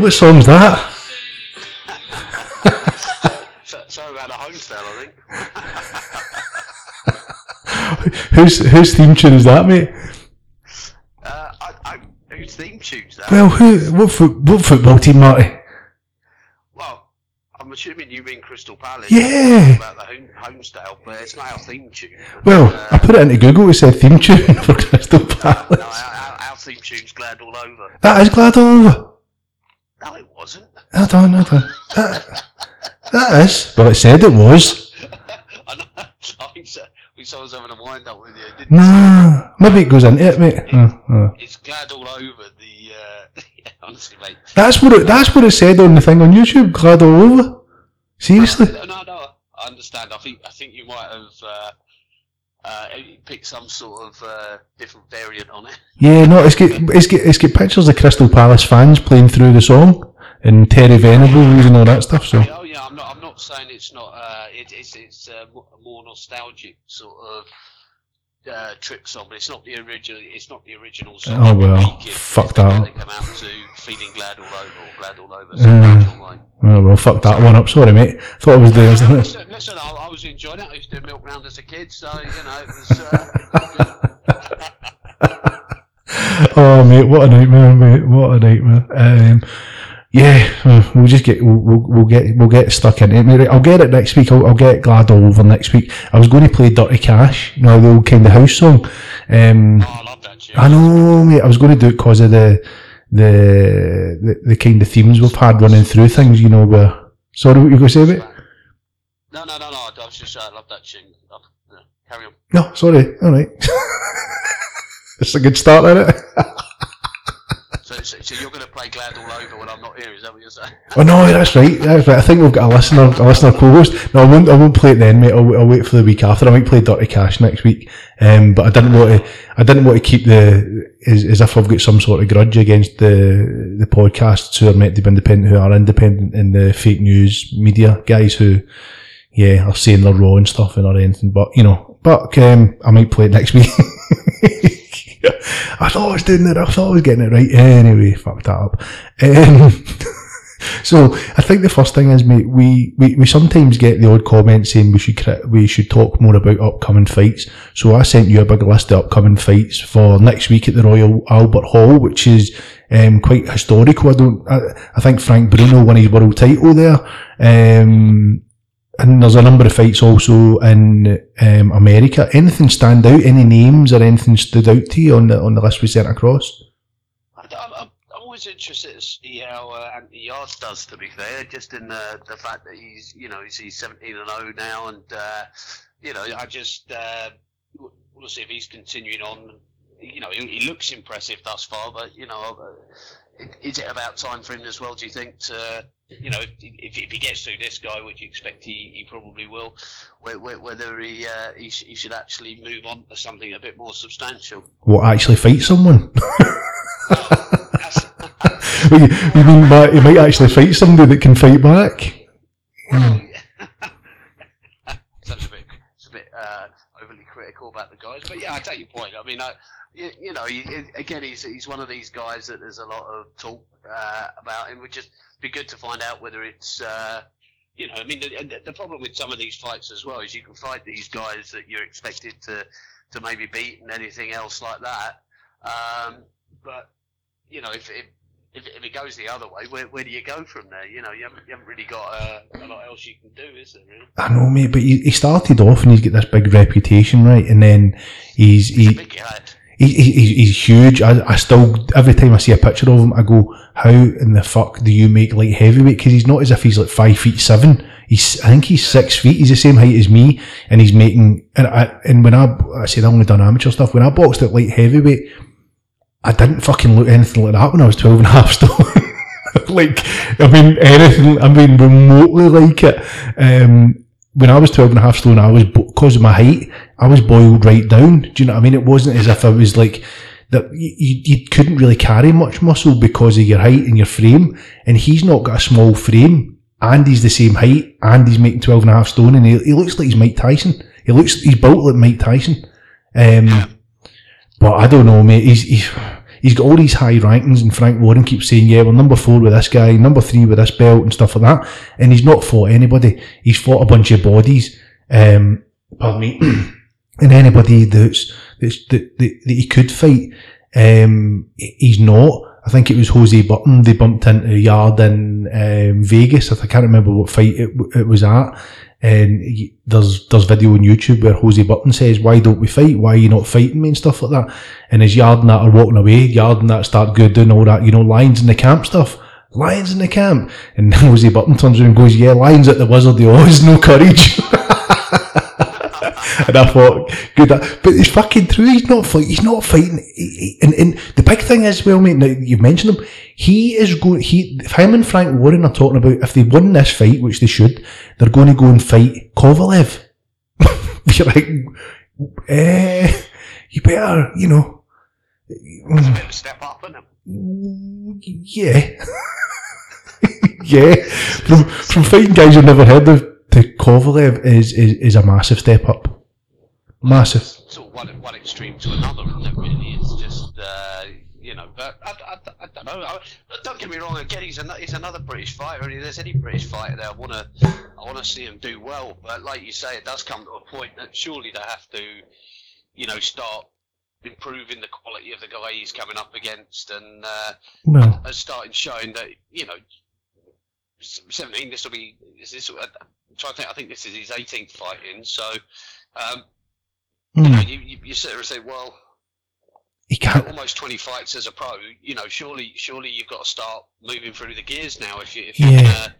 what song's that? So, sorry about the homestyle, I think. Whose whose theme tune is that, mate? Uh, I, I, whose theme tunes that? Well, who? What, fo- what football team, Marty? Well, I'm assuming you mean Crystal Palace. Yeah. About the home, homestyle, but it's not our theme tune. Well, I put it into Google. It said theme tune for Crystal No, Palace. our, our, our theme tune's glad all over. That is glad all over. No, it wasn't. I don't know. That, that is. Well, it said it was. I know. I. We saw us having a wind up with you, didn't Nah, maybe it goes into it, mate. Uh, uh. It's glad all over the. Uh, yeah, honestly, mate. That's what it. That's what it said on the thing on YouTube. Glad all over. Seriously. No, no, no. I understand. I think I think you might have uh, uh, picked some sort of uh, different variant on it. Yeah, no, it's get it's get it's get pictures of Crystal Palace fans playing through the song and Terry Venables and all that stuff. So Oh yeah, I'm not. I'm not saying it's not. Uh, it, it's it's uh, more nostalgic sort of uh, trip song, but it's not the original. It's not the original song. Oh, well, Weekend. fuck that. They come out to feeling glad all over, or glad all over. So Uh, oh well, fuck that one up. Sorry, mate. Thought it was theirs. Didn't? Listen, listen I, I was enjoying it. I used to do milk round as a kid, so you know it was. Uh, Oh mate, what a nightmare, mate. What a nightmare. Um, yeah, uh, we'll just get we'll, we'll, we'll get we'll get stuck in it. I'll get it next week. I'll, I'll get glad all over next week. I was going to play Dirty Cash, you know, the old kind of house song. Um, oh, I love that tune. I know, mate. I was going to do it because of the, the the the kind of themes we've had running through things. You know, where sorry, what you going to say, mate? No, no, no, no. I was just. I love that tune. Yeah, carry on. No, sorry. All right. it's a good start, isn't it? So, you're going to play glad all over when I'm not here? Is that what you're saying? Oh no, that's right. That's right. I think we've got a listener, a listener co-host. No, I won't. I won't play it then, mate. I'll, I'll wait for the week after. I might play Dirty Cash next week. Um, but I didn't want to. I didn't want to keep the as, as if I've got some sort of grudge against the the podcasts who are meant to be independent, who are independent, and the fake news media guys who, yeah, are saying they're raw and stuff and or anything. But you know, but um, I might play it next week. I thought I was doing it. I thought I was getting it right. Anyway, fucked that up. Um, so I think the first thing is, mate, we, we, we sometimes get the odd comment saying we should we should talk more about upcoming fights. So I sent you a big list of upcoming fights for next week at the Royal Albert Hall, which is um, quite historical. I don't. I, I think Frank Bruno won his world title there. Um, and there's a number of fights also in um, America. Anything stand out? Any names or anything stood out to you on the on the list we sent across? I'm, always interested to see how uh, Anthony Yardes does. To be fair, just in the the fact that he's you know he's, he's 17 and 0 now, and uh, you know I just uh, we'll see if he's continuing on. You know he, he looks impressive thus far, but you know. Uh, is it about time for him as well? Do you think to, you know, if, if, if he gets through this guy, which you expect he, he probably will, whe- whe- whether he, uh, he sh- he should actually move on to something a bit more substantial? What actually fight someone? That's- you, you mean by, he might actually fight somebody that can fight back? Well, Sounds a bit, it's a bit uh, overly critical about the guys, but yeah, I take your point. I mean, I, you, you know, he, again, he's he's one of these guys that there's a lot of talk uh, about him. Would just be good to find out whether it's. Uh, you know, I mean, the, the problem with some of these fights as well is you can fight these guys that you're expected to, to maybe beat and anything else like that. Um, but you know, if, if if, if it goes the other way, where, where do you go from there? You know, you haven't, you haven't really got uh, a lot else you can do, is there? Really? I know, mate, but he, he started off and he's got this big reputation, right? And then he's he, big. He, he, he's, huge. I, I still every time I see a picture of him, I go, "How in the fuck do you make light heavyweight?" Because he's not as if he's like five feet seven. He's I think he's six feet. He's the same height as me, and he's making. And I and when I I said I only done amateur stuff. When I boxed at light heavyweight, I didn't fucking look anything like that when I was 12 and a half stone. like, I mean, anything, I mean, remotely like it. Um, when I was 12 and a half stone, I was, because of my height, I was boiled right down. Do you know what I mean? It wasn't as if I was like, that you, you couldn't really carry much muscle because of your height and your frame. And he's not got a small frame and he's the same height and he's making 12 and a half stone and he, he looks like he's Mike Tyson. He looks, he's built like Mike Tyson. Um, but I don't know, mate. He's, he's, he's got all these high rankings and Frank Warren keeps saying, yeah, we're number four with this guy, number three with this belt and stuff like that. And he's not fought anybody. He's fought a bunch of bodies. Um, pardon me. and anybody that's, that's, that, that, that he could fight, um, he's not. I think it was Josh Buatsi. They bumped into a Yarde in um, Vegas. I can't remember what fight it, it was at. And he, there's there's video on YouTube where Josh Buatsi says, "Why don't we fight? Why are you not fighting me?" and stuff like that. And as Yarde and that are walking away, Yarde and that start good doing all that, you know, lions in the camp stuff. Lions in the camp. And Josh Buatsi turns around and goes, "Yeah, lions at the Wizard of Oz, no courage." and I thought, good, but it's fucking true. He's not fight. He's not fighting. And, and the big thing is, well, mate, now you mentioned him. He is going. He, him and Frank Warren are talking about if they win this fight, which they should, they're going to go and fight Kovalev. You're like, eh, you better, you know, step up, isn't yeah, yeah. From from fighting guys you've never heard of to Kovalev is is, is a massive step up. Massive. Sort of one, one extreme to another, isn't it? Really, it's just uh, you know. But I, I, I don't know. I, don't get me wrong. Again, he's, an, he's another British fighter, and if there's any British fighter there, I want to I want to see him do well. But like you say, it does come to a point that surely they have to, you know, start improving the quality of the guy he's coming up against, and uh, Well, and starting showing that you know. 17. This will be. Is this? I'm trying to think. I think this is his 18th fight in. So, um, Hmm. you know, you, you, you sit there and say, well, he can't. almost 20 fights as a pro. You know, surely, surely you've got to start moving through the gears now. If you, if Yeah. you're gonna,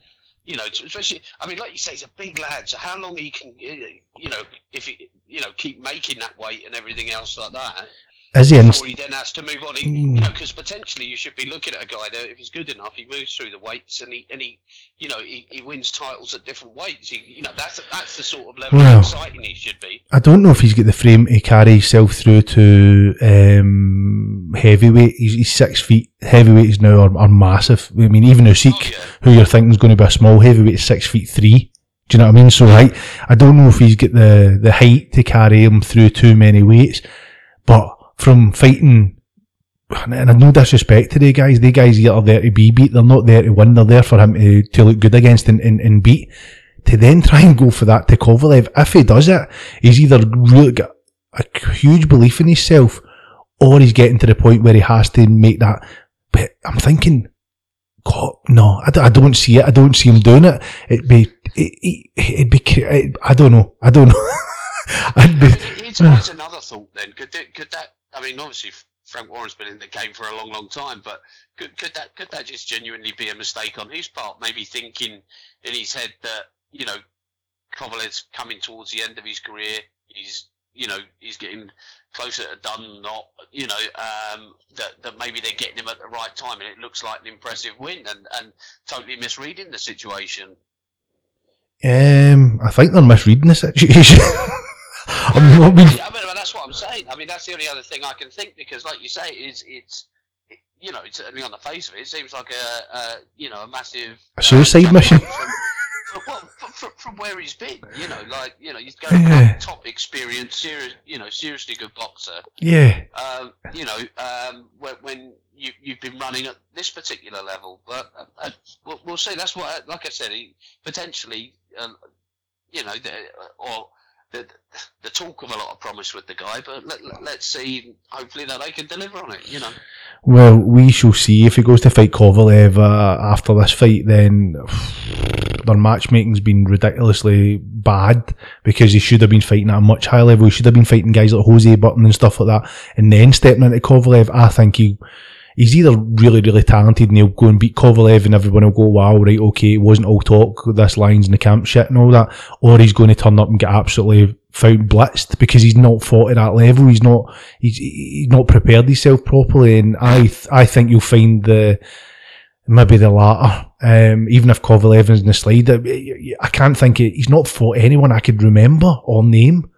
you know, especially, I mean, like you say, he's a big lad. So how long he can, eh, eh, you know, if he, you know, keep making that weight and everything else like that, Is he in? before he then has to move on. He. You know, because potentially you should be looking at a guy that if he's good enough, he moves through the weights and he, and he, you know, he, he wins titles at different weights. He, you know, that's that's the sort of level Well. of exciting he should be. I don't know if he's got the frame to carry himself through to um, heavyweight. He's, he's six feet. Heavyweights now are, are massive. I mean, even Usyk, Oh, yeah. who you're thinking is going to be a small heavyweight, is six feet three. Do you know what I mean? So, like, I don't know if he's got the, the height to carry him through too many weights. But from fighting, and I no disrespect to the guys, the guys are there to be beat. They're not there to win. They're there for him to, to look good against and, and, and beat to then try and go for that to Kovalev, if he does it, he's either really got a huge belief in himself or he's getting to the point where he has to make that. But I'm thinking, God, no, I, don't see it. I don't see him doing it. It'd be, it, it'd be, it, I don't know. I don't know. I'd be, another thought then. Could could that? I mean, obviously Frank Warren's been in the game for a long, long time, but could could that could that just genuinely be a mistake on his part? Maybe thinking in his head that you know Kovalev's coming towards the end of his career. He's you know he's getting closer to done. Not you know um, that that maybe they're getting him at the right time, and it looks like an impressive win, and and totally misreading the situation. um, I think they're misreading the situation. I'm not being, that's what I'm saying. I mean, that's the only other thing I can think because, like you say, it's it's it, you know, it's certainly on the face of it, it seems like a, a you know a massive A suicide uh, mission. From, from, well, from, where he's been, you know, like you know, he's going Yeah. top experience, serious, you know, seriously good boxer. yeah. Um, you know, um, when, when you you've been running at this particular level, but uh, uh, we'll, we'll see. That's what, like I said, he, potentially, um, you know, the, or the the talk of a lot of promise with the guy, but let, let's see. Hopefully, that they can deliver on it. You know, Well, we shall see if he goes to fight Kovalev uh, after this fight. Then their matchmaking's been ridiculously bad because he should have been fighting at a much higher level. He should have been fighting guys like Josh Buatsi and stuff like that, and then stepping into Kovalev. I think he he's either really, really talented and he'll go and beat Kovalev and everyone will go, wow, right, okay, it wasn't all talk, this line's in the camp shit and all that. Or he's going to turn up and get absolutely found blitzed because he's not fought at that level. He's not, he's, he's not prepared himself properly. And I, th- I think you'll find the, maybe the latter. Um, even if Kovalev is in the slide, I, I can't think it, he's not fought anyone I could remember or name.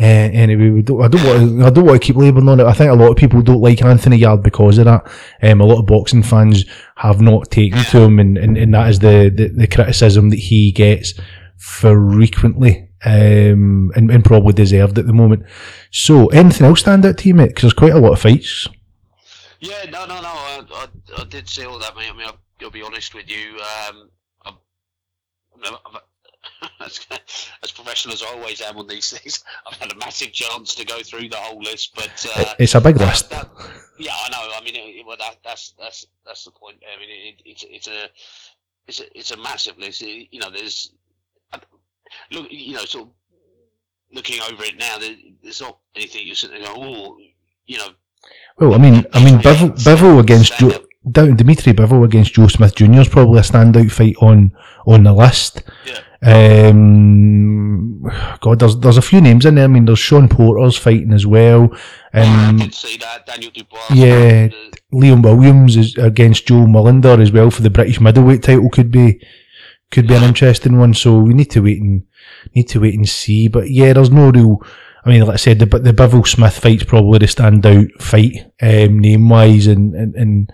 Uh, anyway, we don't, I don't want to, I don't want to keep labouring on it. I think a lot of people don't like Anthony Yarde because of that. Um, a lot of boxing fans have not taken to him, and, and, and that is the, the, the criticism that he gets frequently, um, and, and probably deserved at the moment. So, anything else stand out to you, mate? Because there's quite a lot of fights. Yeah, no, no, no. I, I, I did see all that, mate. I mean, I'll, I'll be honest with you. Um, I'm, I'm, As, as professional as I always am on these things, I've had a massive chance to go through the whole list, but uh, It's a big list. that- yeah, I know. I mean, it, well, that, that's that's that's the point. I mean, it, it's it's a it's a it's a massive list. It- you know, there's look, you know, sort of looking over it now. There, there's not anything you're sitting there going, oh, you know, Well, I mean, I mean, Bivol against Joe, down Dmitry Bivol against Joe Smith Jr. is probably a standout fight on on the list. yeah. Um, God, there's there's a few names in there. I mean, there's Shawn Porter's fighting as well. I Um, did see that Daniel Dubois. yeah. Liam Williams is against Joe Mullender as well for the British middleweight title could be could be an interesting one. So we need to wait and need to wait and see. But yeah, there's no real. I mean, like I said, the the Bivol Smith fight's probably the standout fight um, name wise, and, and and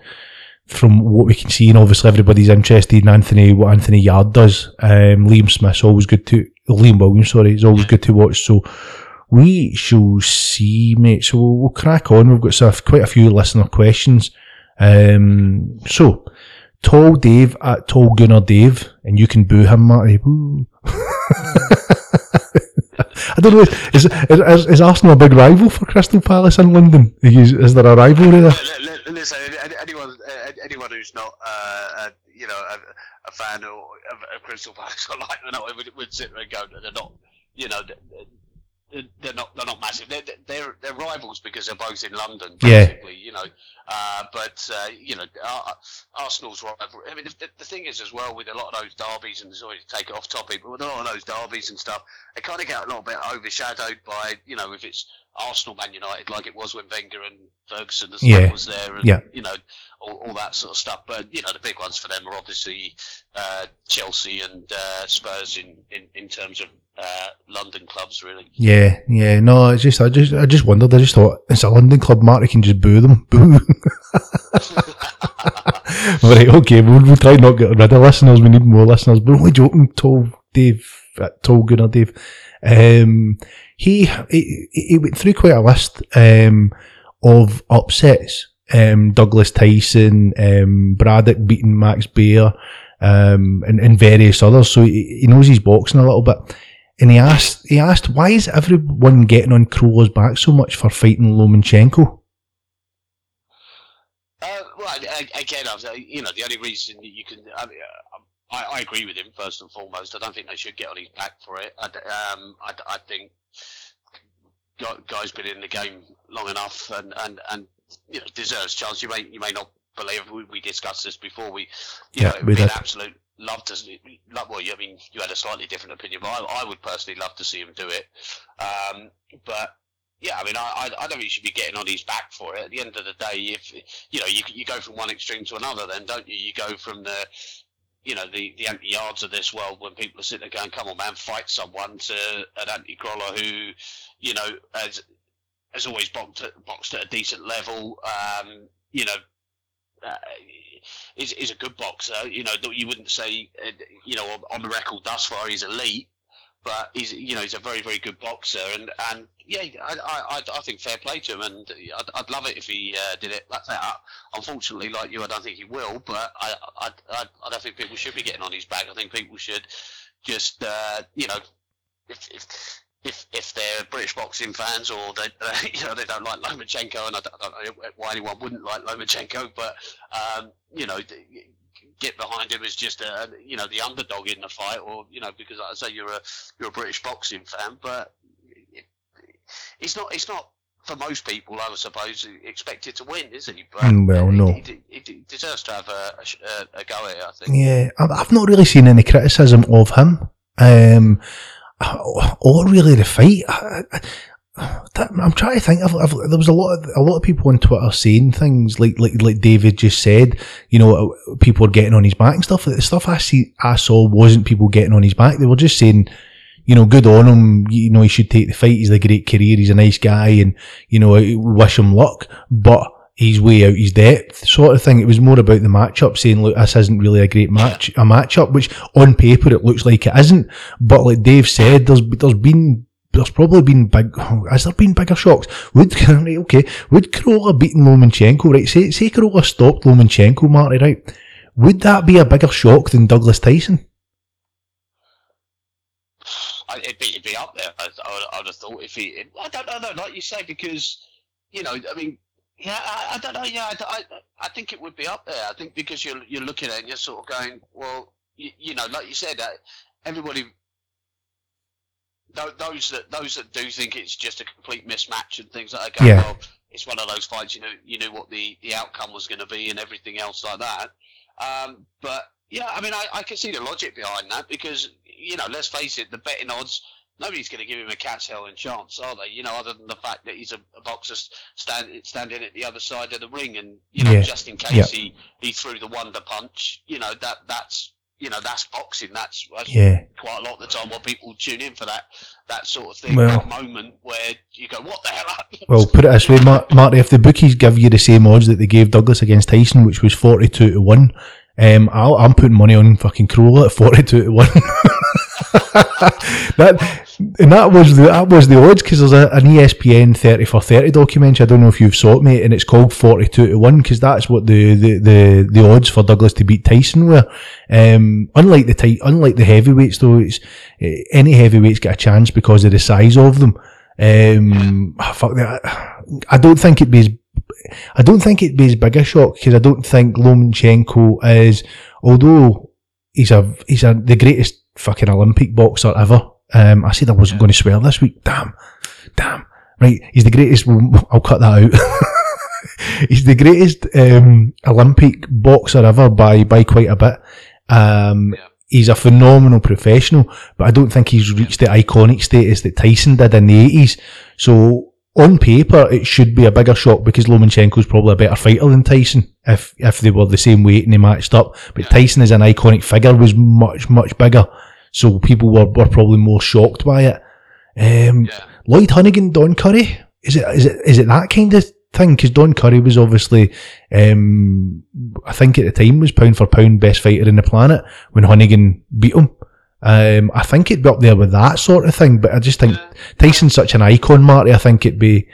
from what we can see, and obviously everybody's interested in Anthony what Anthony Yarde does. Um, Liam Smith's always good to Liam Williams, sorry, is always good to watch. So we shall see, mate. So we'll, we'll crack on. We've got quite a few listener questions. Um, so Tall Dave at Tall Gunner Dave, and you can boo him, Marty. I don't know. Is, is, is Arsenal a big rival for Crystal Palace in London? Is, is there a rivalry there? Li- li- li- Listen, anyone, uh, anyone who's not, uh, uh, you know, a, a fan of, of, of Crystal Palace or like, no, would, would sit there and go, they're not, you know, they're- they're not, they're not massive. They're, they're, they're rivals because they're both in London, Yeah. basically, you know. Uh, but uh, you know, Ar- Arsenal's rival. I mean, the, the thing is as well with a lot of those derbies, and sorry to take it off topic, but with a lot of those derbies and stuff, they kind of get a little bit overshadowed by, you know, if it's Arsenal, Man United, like it was when Wenger and Ferguson and stuff Yeah. was there, and Yeah. you know, all, all that sort of stuff. But you know, the big ones for them are obviously uh, Chelsea and uh, Spurs in, in, in terms of uh, London clubs, really. Yeah, yeah. No, it's just I just I just wondered. I just thought it's a London club. Mark. Marty can just boo them. Boo. Right, okay. We'll, we'll try not get rid of listeners. We need more listeners. But only joking. Tall Dave, uh, Tall Gunner Dave. Um, he, he he went through quite a list um, of upsets. Um, Douglas Tyson, um, Braddock beating Max Baer, um, and, and various others. So he, he knows he's boxing a little bit. And he asked, he asked, why is everyone getting on Crolla's back so much for fighting Lomachenko? Uh, well, again, uh, you know, the only reason you can, I, mean, uh, I, I agree with him first and foremost. I don't think they should get on his back for it. I, um, I, I think guy- guy's been in the game long enough and, and, and you know deserves a chance. You may you may not believe we, we discussed this before. We you Yeah, know it'd we an absolute love to love. Well, I mean you had a slightly different opinion, but I, I would personally love to see him do it. Um, but yeah, I mean, I, I, I don't think you should be getting on his back for it. At the end of the day, if you know, you you go from one extreme to another, then don't you? You go from the you know the the Anthony Yardes of this world when people are sitting there going, "Come on, man, fight someone," to an Anthony Crolla who, you know, has has always boxed at, boxed at a decent level. Um, you know. Uh, is is a good boxer. You know, you wouldn't say, uh, you know, on, the record thus far he's elite, but he's you know he's a very very good boxer and and yeah I I, I- think fair play to him and I'd, I'd love it if he uh, did it like that uh, unfortunately like you I don't think he will but I, I I I don't think people should be getting on his back I think people should just uh, you know if if if if they're British boxing fans or they uh, you know they don't like Lomachenko and I don't, I don't know why anyone wouldn't like Lomachenko but um, you know get behind him as just a you know the underdog in the fight, or you know because like I say you're a you're a British boxing fan, but it's not it's not for most people, I would suppose, expected to win, is he? But Mm, well, no. he, he, he deserves to have a, a, a, go at it. I think. Yeah, I've I've not really seen any criticism of him. Um, or really the fight. I, I'm trying to think. I've, I've, there was a lot of a lot of people on Twitter saying things like like like David just said. You know, people are getting on his back and stuff. The stuff I see I saw wasn't people getting on his back. They were just saying, you know, good on him. You know, he should take the fight. He's a great career. He's a nice guy, and you know, wish him luck. But he's way out his depth, sort of thing. It was more about the matchup, saying, look, this isn't really a great match, a matchup, which on paper it looks like it isn't. But like Dave said, there's there's been there's probably been big. Has there been bigger shocks? Would okay? Would Crolla beating Lomachenko? Right? Say say Crolla stopped Lomachenko, Marty. Right? Would that be a bigger shock than Douglas Tyson? It'd be, it'd be up there. I, I, I would have thought if he. I don't know, like you say, because you know, I mean, yeah, I, I don't know. Yeah, I, I, I think it would be up there. I think because you're you're looking at it and you're sort of going, well, you, you know, like you said, uh, everybody. Those that those that do think it's just a complete mismatch and things like that, go, Yeah. well, it's one of those fights. You know, you knew what the, the outcome was going to be and everything else like that. Um, but yeah, I mean, I, I can see the logic behind that because you know, let's face it, the betting odds. Nobody's going to give him a cat's hell in chance, are they? You know, other than the fact that he's a, a boxer stand, standing at the other side of the ring, and you know, Yeah. just in case Yeah. he, he threw the wonder punch, you know, that that's you know that's boxing. That's, that's Yeah. quite a lot of the time what people tune in for that that sort of thing. Well- that moment where you go, "What the hell?" happened?" Well, put it this way, Mar- Marty, if the bookies give you the same odds that they gave Douglas against Tyson, which was 42 to 1, um, I'll, I'm putting money on fucking Crolla at 42 to 1. that, and that was the, that was the odds because there's a, an ESPN 30 for 30 documentary. I don't know if you've saw it, mate, and it's called 42 to 1 because that's what the, the, the, the odds for Douglas to beat Tyson were. Um, unlike the tight, unlike the heavyweights though, it's, eh, any heavyweights get a chance because of the size of them. Um, ah, fuck that. I don't think it'd be as, I don't think it'd be as big a shock because I don't think Lomachenko is, although he's a, he's a, the greatest fucking Olympic boxer ever. Um, I said I wasn't going to swear this week. Damn. Damn. Right. He's the greatest, I'll cut that out. he's the greatest, um, Olympic boxer ever by, by quite a bit. Um, Yeah. he's a phenomenal professional, but I don't think he's reached the iconic status that Tyson did in the 80s. So on paper, it should be a bigger shock because Lomachenko's probably a better fighter than Tyson if if they were the same weight and they matched up. But Yeah. Tyson as an iconic figure was much much bigger, so people were, were probably more shocked by it. Um, Yeah. Lloyd Honeyghan, Don Curry, is it is it is it that kind of thing? Because Don Curry was obviously, um, I think at the time was pound for pound best fighter in the planet when Honeyghan beat him. Um, I think it'd be up there with that sort of thing, but I just think Yeah. Tyson's such an icon, Marty. I think it'd be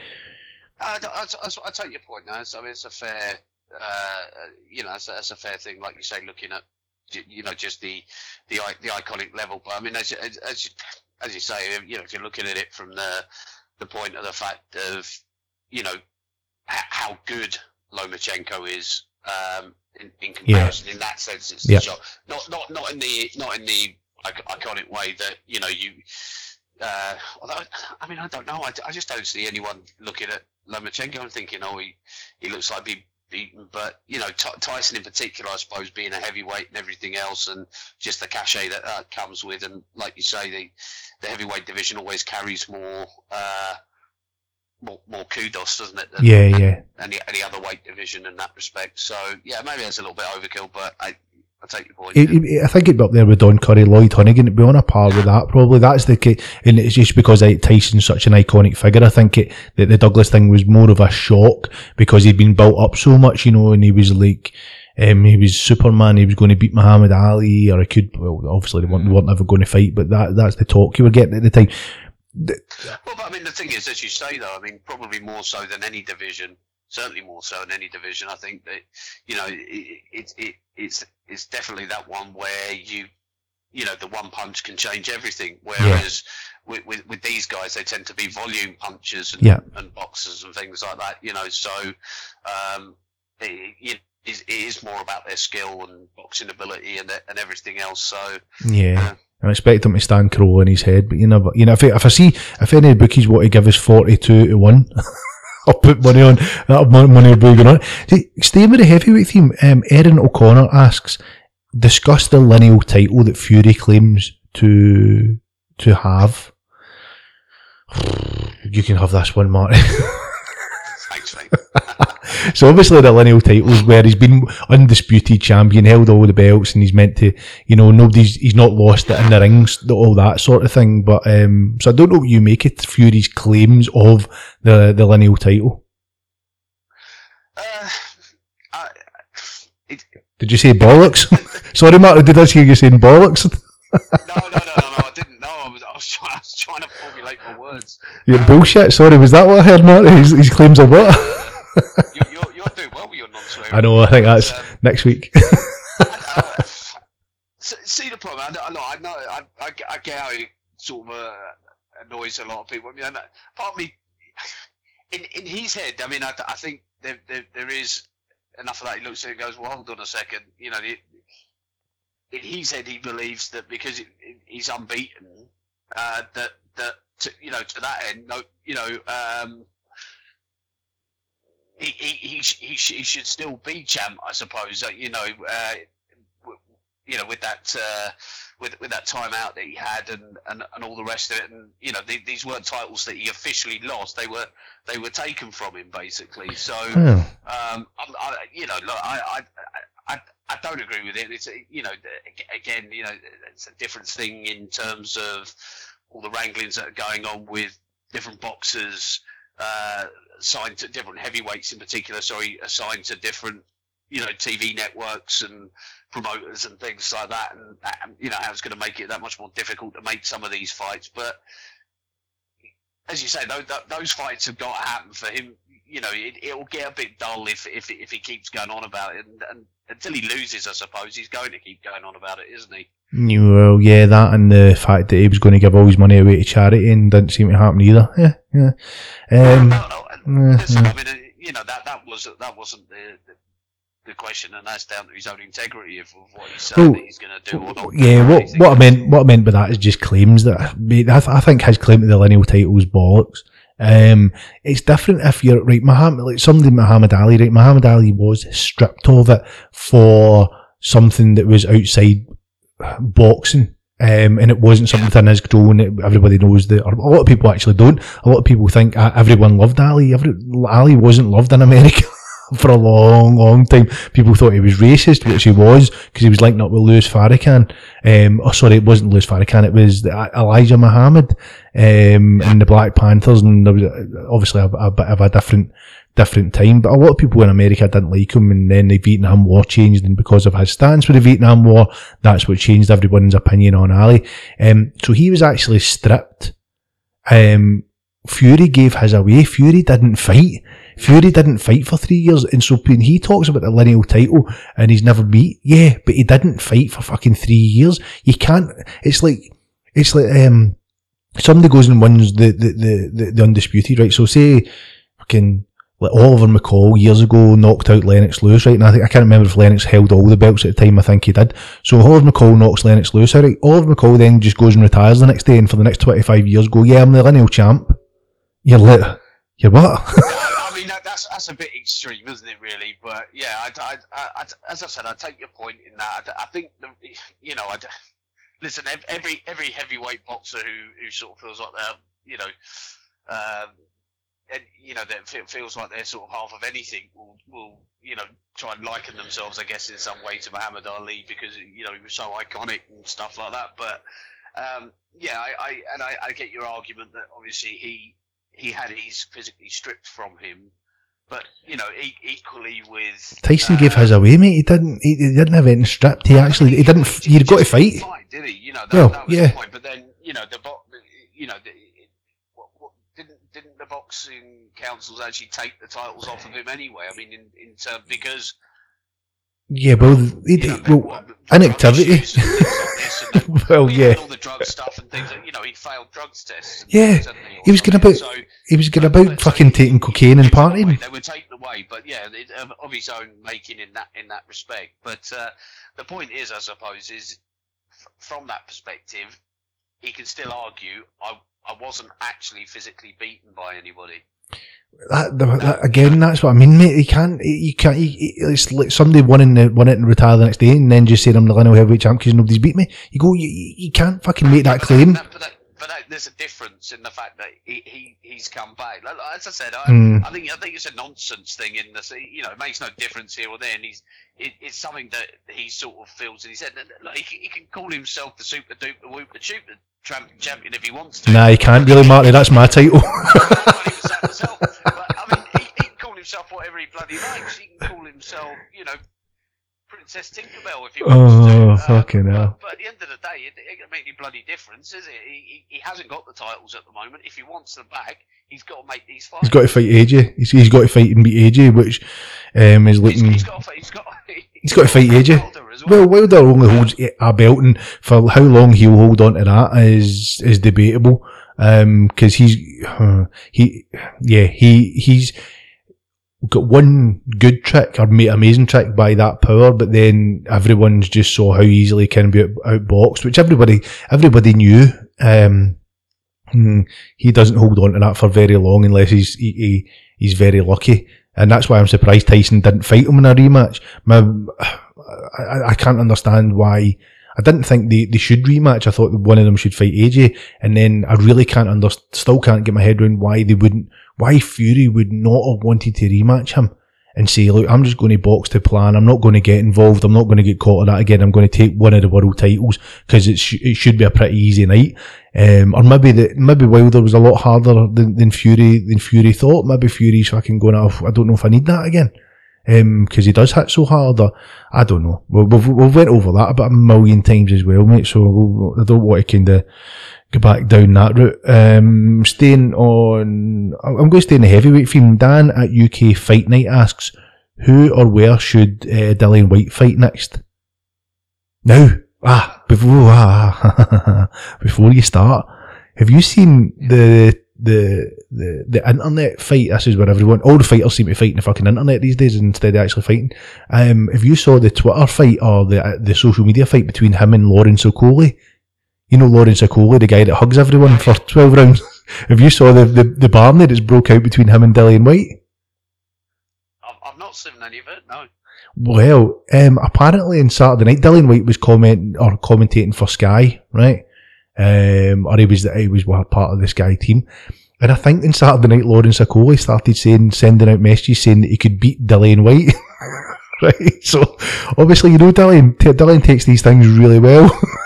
I, I, I, I take your point. Now, I mean, it's a fair, uh, you know, it's a, it's a fair thing. Like you say, looking at, you know, just the the the iconic level. But I mean, as as as you, say, you know, if you're looking at it from the the point of the fact of, you know, how good Lomachenko is um, in, in comparison. In that sense, it's Yeah. the. Not not not in the not in the iconic way that you know you. Uh, although, I mean, I don't know. I, I just don't see anyone looking at Lomachenko and thinking, "Oh, he, he looks like he beaten." But you know, T- Tyson in particular, I suppose, being a heavyweight and everything else, and just the cachet that uh, comes with, and like you say, the the heavyweight division always carries more. Uh, more, more kudos, doesn't it? Than, yeah, yeah. Any any other weight division in that respect. So yeah, maybe that's a little bit overkill, but I I take your point. It, it, I think it'd be up there with Don Curry, Lloyd Honeyghan. It'd be on a par with that, probably. That's the ca- and it's just because Tyson's such an iconic figure. I think it, that the Douglas thing was more of a shock because he'd been built up so much, you know, and he was like, um, he was Superman. He was going to beat Muhammad Ali, or he could. Well, obviously they weren't, they weren't ever going to fight, but that that's the talk you were getting at the time. Well, but I mean, the thing is, as you say, though, I mean, probably more so than any division. Certainly more so than any division. I think that you know, it, it, it it's it's definitely that one where you you know the one punch can change everything. Whereas with, with with these guys, they tend to be volume punches and, Yeah. and boxers and things like that. You know, so um, it, is, it is more about their skill and boxing ability and and everything else. So Yeah. I expect him to stand crow in his head, but you never, you know, if I, if I see, if any bookies want to give us 42 to 1, I'll put money on, that money will be going on. Staying with the heavyweight theme, um, Erin O'Connor asks, discuss the lineal title that Fury claims to, to have. You can have this one, Marty. thanks, mate. So obviously the lineal titles where he's been undisputed champion, held all the belts, and he's meant to, you know, nobody's he's not lost it in the rings, all that sort of thing. But um, so I don't know what you make it Fury's claims of the the lineal title. Uh, I, it, Did you say bollocks? Sorry, Mark, did I hear you saying bollocks? no, no, no, no, no, I didn't know. I was, I was, trying, I was trying to formulate my words. Yeah, bullshit. Sorry, was that what I heard, Mark? His, his claims of what? You, you're, you're doing well with your non-swearing. I know. I think that's Um, next week. uh, see the problem. I, know- I know. I know. I, I, get- I get how it sort of uh, annoys a lot of people. I mean, I know- part of me, in in his head, I mean, I, I think there, there there is enough of that. He looks at it and goes, "Well, hold on a second. You know, it, in his head, he believes that because it, it, he's unbeaten, uh, that that to, you know to that end, no, you know. Um, he, he, he, he, sh- he should still be champ, I suppose. Uh, you know, uh, w- you know, with that uh, with with that time out that he had and, and, and all the rest of it, and you know, the, these weren't titles that he officially lost; they were they were taken from him basically. So, Oh. um, I'm, I, you know, look, I, I, I, I don't agree with it. It's a- you know, again, you know, it's a different thing in terms of all the wranglings that are going on with different boxers uh, assigned to different heavyweights in particular. Sorry, assigned to different you know TV networks and promoters and things like that, and, you know how it's going to make it that much more difficult to make some of these fights. But as you say, those, those fights have got to happen for him. You know, it, it'll get a bit dull if if if he keeps going on about it, and, and until he loses, I suppose he's going to keep going on about it, isn't he? Well, yeah, that and the fact that he was going to give all his money away to charity and didn't seem to happen either. Yeah, yeah. Um, no, no, and yeah, yeah. I mean, uh, you know that that was that wasn't the, the the question, and that's down to his own integrity of, of what he's saying Well, that he's going to do or. Yeah, what what I meant what I meant by that is just claims that I, mean, I, th- I think his claim to the lineal title is bollocks. Um, it's different if you're right, Muhammad, like somebody Muhammad Ali, right? Muhammad Ali was stripped of it for something that was outside boxing. Um, and it wasn't something in his grown. Everybody knows that, a lot of people actually don't. A lot of people think uh, everyone loved Ali. Every, Ali wasn't loved in America for a long, long time. People thought he was racist, which he was, because he was linked up with Louis Farrakhan. Um, oh, sorry, it wasn't Louis Farrakhan. It was Elijah Muhammad, um, and the Black Panthers, and there was uh, obviously a, a bit of a different, different time. But a lot of people in America didn't like him, and then the Vietnam War changed, and because of his stance with the Vietnam War, that's what changed everyone's opinion on Ali. Um, so he was actually stripped. Um, Fury gave his away. Fury didn't fight. Fury didn't fight for three years, and so he talks about the lineal title and he's never beat, yeah, but he didn't fight for fucking three years. You can't. It's like it's like um somebody goes and wins the the the, the, the undisputed, right? So say fucking like Oliver McCall years ago knocked out Lennox Lewis, right? And I think I can't remember if Lennox held all the belts at the time. I think he did. So Oliver McCall knocks Lennox Lewis out. Right? Oliver McCall then just goes and retires the next day, and for the next twenty five years, go, yeah, I'm the lineal champ. You're lit. You're what? I mean, that, that's that's a bit extreme, isn't it? Really, but yeah, I, I, I, as I said, I take your point in that. I, I think the, you know, I, listen, every every heavyweight boxer who who sort of feels like they're, you know, um, and you know, that fe- feels like they're sort of half of anything will will you know try and liken themselves, I guess, in some way to Muhammad Ali because you know he was so iconic and stuff like that. But um, yeah, I, I and I, I get your argument that obviously he he had his physically stripped from him, but you know, e- equally with Tyson uh, gave his away, mate. He didn't. He, he didn't have anything stripped. He actually. He didn't. You'd got to just fight. didn't he? You know, that, Well, that was yeah. the point. But then, you know, the bo- you know, the, it, didn't the boxing councils actually take the titles off of him anyway? I mean, in in terms because Yeah, well, he, you know, well, drug inactivity. issues and things like this and then- well, yeah, all the drug stuff and things. That, you know, he failed drugs tests. Yeah, things, hadn't or he was going about So, he was going about fucking taking cocaine and away. partying. They were taking away, But yeah, it, of, of his own making in that in that respect. But uh, the point is, I suppose, is f- from that perspective, he can still argue I I wasn't actually physically beaten by anybody. That, the- that- again, that's what I mean, mate. You can't, you can't. You, it's like somebody winning the win it and retire the next day, and then just saying I'm the lineal heavyweight champ because nobody's beat me. You go, you, you can't fucking make that claim. that- but, that, there's a difference in the fact that he, he he's come back. Like, as I said, I, Mm. I think I think it's a nonsense thing. In the you know, it makes no difference here or there. And he's it, it's something that he sort of feels. And he said, like, he, can- he can call himself the super duper whoop the super champion if he wants to. Nah, he can't really, Marty. That's my title. Well, he was that himself. But I mean, he, he can call himself whatever he bloody likes. He can call himself, you know, Princess Tinkerbell if he wants to. Oh, Uh, fucking but, hell. But at the end of the day, it, it doesn't make any bloody difference, is it? He, he, he hasn't got the titles at the moment. If he wants them back, he's got to make these fights. He's got to fight AJ. He's, he's got to fight and beat AJ, which um, is He's- looking. he's got to fight. He's got. He's got to fight AJ. Wilder Well, Wilder only holds a belt, and for how long he'll hold on to that is is debatable. Um, because he's uh, he, yeah, he he's got one good trick or amazing trick by that power, but then everyone's just saw how easily he can be out- outboxed, which everybody everybody knew. Um, hmm, he doesn't hold on to that for very long unless he's he, he he's very lucky. And that's why I'm surprised Tyson didn't fight him in a rematch. My, I, I can't understand why. I didn't think they, they should rematch. I thought one of them should fight AJ, and then I really can't under, still can't get my head around why they wouldn't, why Fury would not have wanted to rematch him and say, look, I'm just going to box to plan. I'm not going to get involved. I'm not going to get caught in that again. I'm going to take one of the world titles because it, sh- it should be a pretty easy night. Um, or maybe the, maybe Wilder was a lot harder than, than Fury, than Fury thought. Maybe Fury's fucking going off. I don't know if I need that again. Um, cause he does hit so hard or, I don't know. We've, we've, we've went over that about a million times as well, mate. So I don't want to kind of go back down that route. Um, staying on, I'm going to stay in the heavyweight theme. Dan at UK Fight Night asks, who or where should uh, Dillian Whyte fight next? Now, ah, before ah, before you start, have you seen the the the the internet fight? This is where everyone, all the fighters seem to fight in the fucking internet these days instead of actually fighting. Um, if you saw the Twitter fight or the uh, the social media fight between him and Lawrence Okolie, you know Lawrence Okolie, the guy that hugs everyone for twelve rounds. If you saw the the, the barney that's broke out between him and Dillian Whyte. I've, I've not seen any of it. No. Well, um, apparently on Saturday night, Dillian Whyte was comment or commentating for Sky, right? Um, or he was he was part of the Sky team, and I think on Saturday night, Lawrence Okolie started saying, sending out messages saying that he could beat Dillian Whyte. right, so obviously you know Dillian. T- Dillian takes these things really well,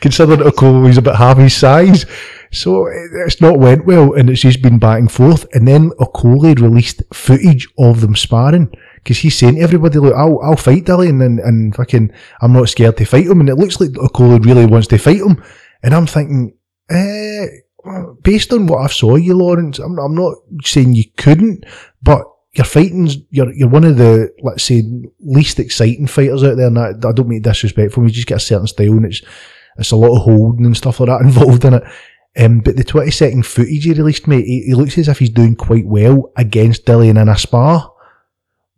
considering Okolie was about half his size. So it's not went well, and it's just been back and forth. And then Okolie released footage of them sparring because he's saying to everybody, "Look, I'll, I'll fight Dillian, and, and fucking, I'm not scared to fight him." And it looks like Okolie really wants to fight him, and I'm thinking, eh, based on what I saw you, Lawrence, I'm, I'm not saying you couldn't, but your fighting's you're you're one of the let's say least exciting fighters out there, and that, I don't mean disrespectful. You just get a certain style, and it's it's a lot of holding and stuff like that involved in it. Um, but the 20 second footage he released, mate, he, he looks as if he's doing quite well against Dillian in a spar.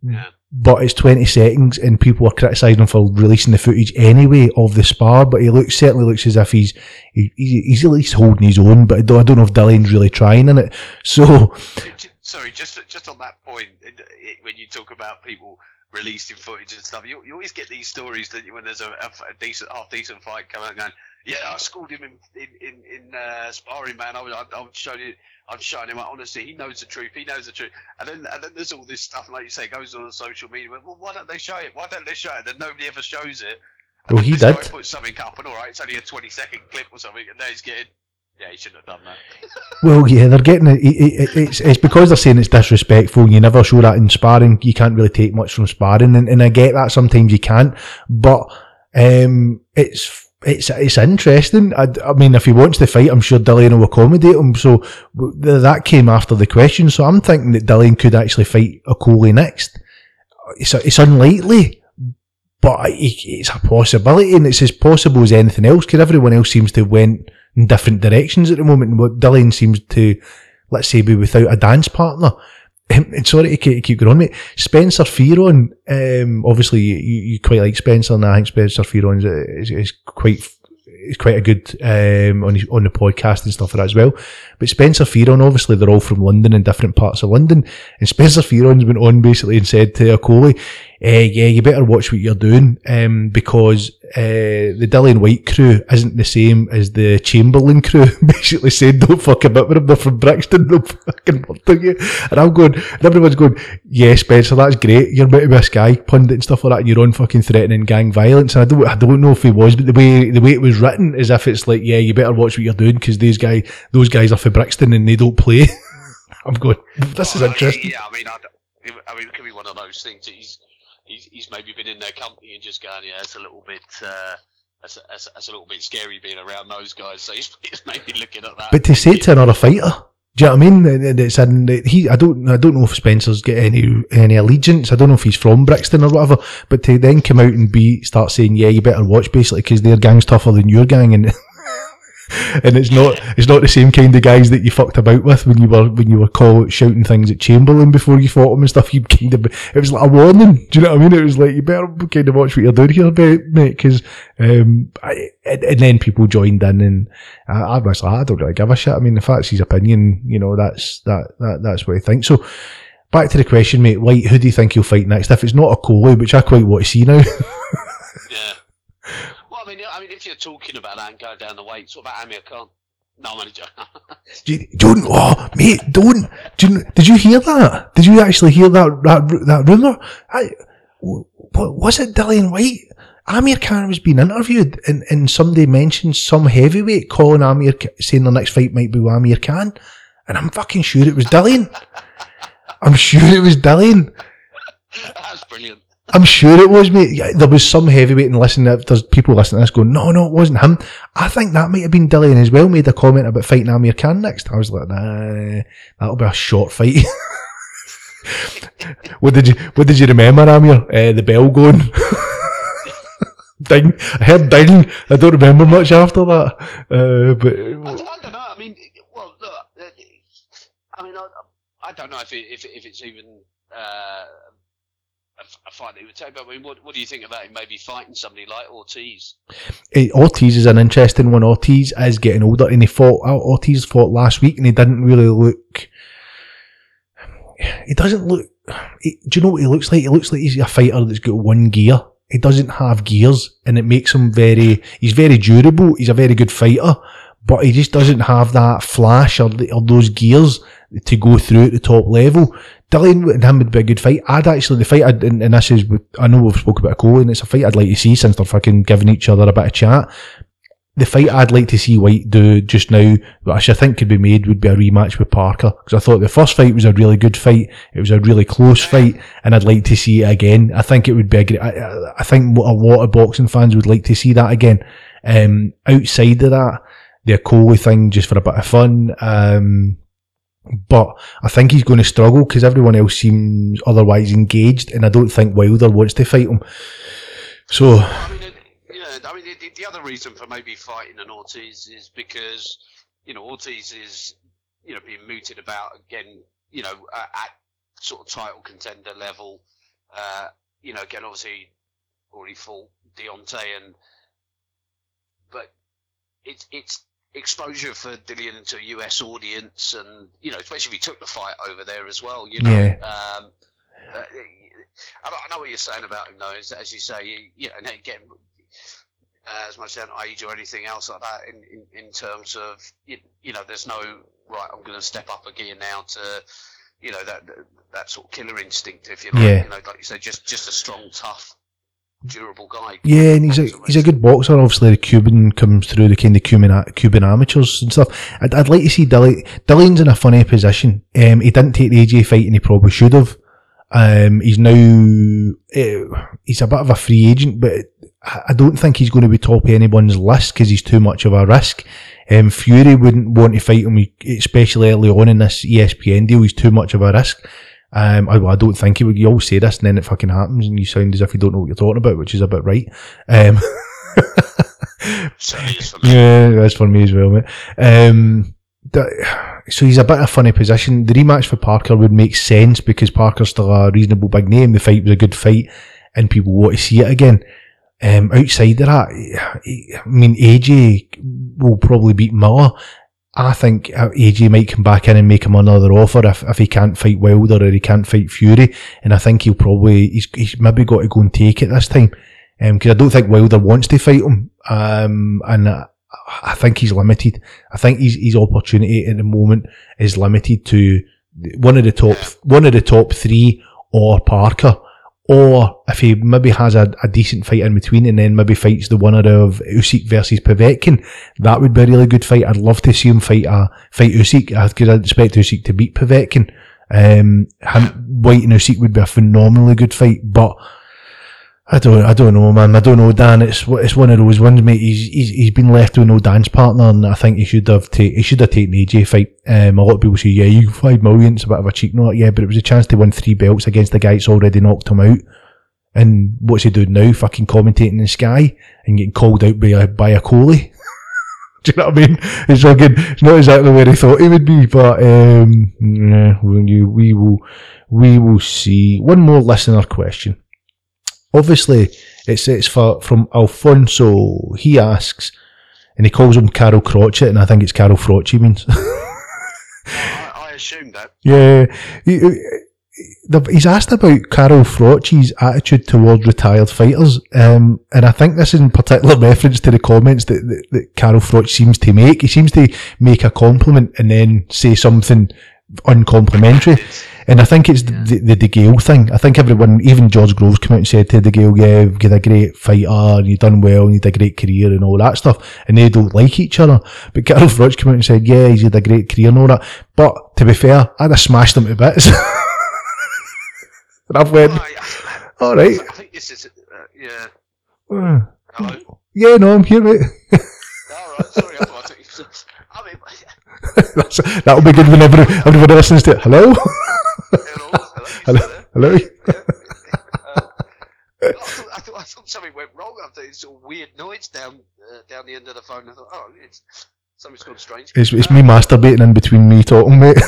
Yeah. But it's 20 seconds and people are criticising him for releasing the footage anyway of the spar. But he looks certainly looks as if he's he, he- he's at least holding his own. But I don't, I don't know if Dillian's really trying in it. So Sorry, just just on that point, when you talk about people releasing footage and stuff, you, you always get these stories that when there's a, a, a decent, half decent fight coming out, going, yeah, I schooled him in in in, in uh, sparring, man. I was I, I'm showing you. I'm showing him. Honestly, he knows the truth. He knows the truth. And then, and then there's all this stuff, like you say, goes on on social media. Well, why don't they show it? Why don't they show it? Then nobody ever shows it. And Well, he did. Puts something up, and all right, it's only a 20 second clip or something, and now he's getting. Yeah, he shouldn't have done that. Well, yeah, they're getting it. it, it it's, it's because they're saying it's disrespectful. You never show that in sparring. You can't really take much from sparring, and, and I get that sometimes you can't. But um, it's it's it's interesting. I, I mean, if he wants to fight, I'm sure Dillian will accommodate him. So th- that came after the question. So I'm thinking that Dillian could actually fight Okolie next. It's it's unlikely. But it- it's a possibility, and it's as possible as anything else. Because everyone else seems to have went in different directions at the moment. And what Dillian seems to, let's say, be without a dance partner. and sorry to keep, going on, mate. Spencer Fearon, um, obviously you, you quite like Spencer, and I think Spencer Fearon is, is, is quite is quite a good um, on on the podcast and stuff like that as well. But Spencer Fearon, obviously they're all from London and different parts of London, and Spencer Fearon's went on basically and said to Okolie, uh, "Yeah, you better watch what you're doing um, because uh, the Dillian Whyte crew isn't the same as the Chamberlain crew." basically saying, "Don't fuck about with them. They're from Brixton. They'll fucking murder you." And I'm going, and everyone's going, "Yeah, Spencer, that's great. You're meant to be a Sky pundit and stuff like that. And you're on fucking threatening gang violence." And I don't, I don't know if he was, but the way the way it was written is if it's like, "Yeah, you better watch what you're doing because these guy, those guys are for Brixton and they don't play." I'm going, "This is interesting." Yeah, I mean, I, I mean, it could be one of those things. That he's, he's he's maybe been in their company and just going, yeah, it's a little bit. Uh, that's, that's, that's a little bit scary being around those guys. So he's, he's maybe looking at that. But to say to another fighter, do you know what I mean? It's in, he, I don't, I don't know if Spencer's got any any allegiance. I don't know if he's from Brixton or whatever. But to then come out and be start saying, yeah, you better watch basically because their gang's tougher than your gang, and and it's not, it's not the same kind of guys that you fucked about with when you were when you were call, shouting things at Chamberlain before you fought him and stuff. You kind of, it was like a warning. Do you know what I mean? It was like you better kind of watch what you're doing here, mate, because um, I, and, then people joined in and. I, I was like, I don't really give a shit. I mean, if that's his opinion, you know, that's that, that that's what he thinks. So, back to the question, mate. Whyte, who do you think he'll fight next? If it's not Okolie, which I quite want to see now. yeah. Well, I mean, I mean, if you're talking about that and go down the weights, what about Amir Khan? No, I'm only joking. Do oh, mate, don't. Do you, did you hear that? Did you actually hear that that that rumor? I, what was it, Dillian Whyte? Amir Khan was being interviewed, and, and somebody mentioned some heavyweight calling Amir, saying the next fight might be with Amir Khan, and I'm fucking sure it was Dillian. I'm sure it was Dillian. That's brilliant. I'm sure it was. Yeah, there was some heavyweight and listen, there's people listening to this going, no, no, it wasn't him. I think that might have been Dillian as well, made a comment about fighting Amir Khan next. I was like, nah, that'll be a short fight. what did you, what did you remember, Amir? Uh, the bell going. ding. I heard ding. I don't remember much after that. Uh, but, I, I don't know. I mean, well, look. uh, I mean, I, I don't know if it, if, if it's even uh, fight that he would take. But I mean, what, what do you think about him maybe fighting somebody like Ortiz? Eh, Ortiz is an interesting one. Ortiz is getting older, and he fought. uh, Ortiz fought last week, and he didn't really look. He doesn't look. He, do you know what he looks like? He looks like he's a fighter that's got one gear. He doesn't have gears, and it makes him very. He's very durable. He's a very good fighter, but he just doesn't have that flash or, or those gears to go through at the top level. Dillian and him would be a good fight. I'd actually the fight, I'd, and, and this is, I know we've spoken about Cole, and it's a fight I'd like to see since they're fucking giving each other a bit of chat. The fight I'd like to see Whyte do just now, which I think could be made, would be a rematch with Parker. Because I thought the first fight was a really good fight. It was a really close fight, and I'd like to see it again. I think it would be a great, I, I- think a lot of boxing fans would like to see that again. Um, outside of that, the Coley thing just for a bit of fun. Um, but I think he's going to struggle because everyone else seems otherwise engaged, and I don't think Wilder wants to fight him. So I mean, yeah, I mean, the, the other reason for maybe fighting an Ortiz is because you know Ortiz is you know being mooted about again, you know, uh, at sort of title contender level. Uh, you know, again, obviously already fought Deontay, and but it's it's exposure for Dillian to a US audience, and you know, especially if he took the fight over there as well. You know, Yeah. um, uh, I know- I know what you're saying about him, though. Is that, as you say, you, you know, and again, uh, as much as age or anything else like that, in, in, in terms of you, you know, there's no right. I'm going to step up a gear now to, you know, that that sort of killer instinct, if you like. Yeah. You know, like you said, just just a strong, tough, durable guy. yeah, and he's a he's a good boxer. Obviously, the Cuban comes through the kind of Cuban Cuban amateurs and stuff. I'd, I'd like to see Dillian. Dillian's in a funny position. Um, he didn't take the AJ fight, and he probably should have. Um, he's now uh, he's a bit of a free agent, but I don't think he's going to be top of anyone's list because he's too much of a risk. Um, Fury wouldn't want to fight him, especially early on in this ESPN deal. He's too much of a risk. Um, I, I don't think he would. You always say this, and then it fucking happens, and you sound as if you don't know what you're talking about, which is a bit right. Um, So it is for me. yeah, that's for me as well, mate. Um, the, so he's a bit of a funny position. The rematch for Parker would make sense because Parker's still a reasonable big name. The fight was a good fight, and people want to see it again. Um, outside of that, I mean, AJ will probably beat Miller. I think uh, AJ might come back in and make him another offer if, if he can't fight Wilder or he can't fight Fury. And I think he'll probably, he's, he's maybe got to go and take it this time. Um, cause I don't think Wilder wants to fight him. Um, and I, I think he's limited. I think his, his opportunity at the moment is limited to one of the top, one of the top three or Parker. Or if he maybe has a, a decent fight in between and then maybe fights the winner of Usyk versus Povetkin, that would be a really good fight. I'd love to see him fight a fight Usyk because I'd expect Usyk to beat Povetkin. Um, him, Whyte and Usyk would be a phenomenally good fight, but I don't, I don't know, man. I don't know, Dan. It's it's one of those ones, mate. He's he's, he's been left with no dance partner, and I think he should have ta- he should have taken AJ fight. Um, a lot of people say, yeah, you five million, it's a bit of a cheek note, yeah, but it was a chance to win three belts against the guy that's already knocked him out. And what's he doing now? Fucking commentating in the Sky and getting called out by a by Okolie. Do you know what I mean? It's fucking, it's not exactly where he thought he would be, but um, yeah, we, we will we will see. One more listener question obviously it's it's for from Alfonso. He asks, and he calls him Carol Crotchet, and I think it's Carol Froch means. I, I assumed that. yeah, he, he's asked about Carol Froch's attitude towards retired fighters, um, and I think this is in particular reference to the comments that, that, that Carol Froch seems to make. He seems to make a compliment and then say something uncomplimentary. And I think it's the, the, DeGale thing. I think everyone, even George Groves came out and said to DeGale, yeah, you're a great fighter and you've done well and you had a great career and all that stuff. And they don't like each other. But Carol Froch came out and said, yeah, he's had a great career and all that. But to be fair, I'd have smashed him to bits. and I've went, I, all right. I think this is, uh, yeah. uh, Hello? Yeah, no, I'm here, mate. Alright, sorry, I thought it I mean, that'll be good whenever everybody listens to it. Hello? Hello, Hello? hello, you Hello? still there? Uh, I, thought, I, thought, I thought something went wrong. I thought it's a weird noise down uh, down the end of the phone. I thought, oh, it's something's gone strange. It's, it's me masturbating in between me talking, mate.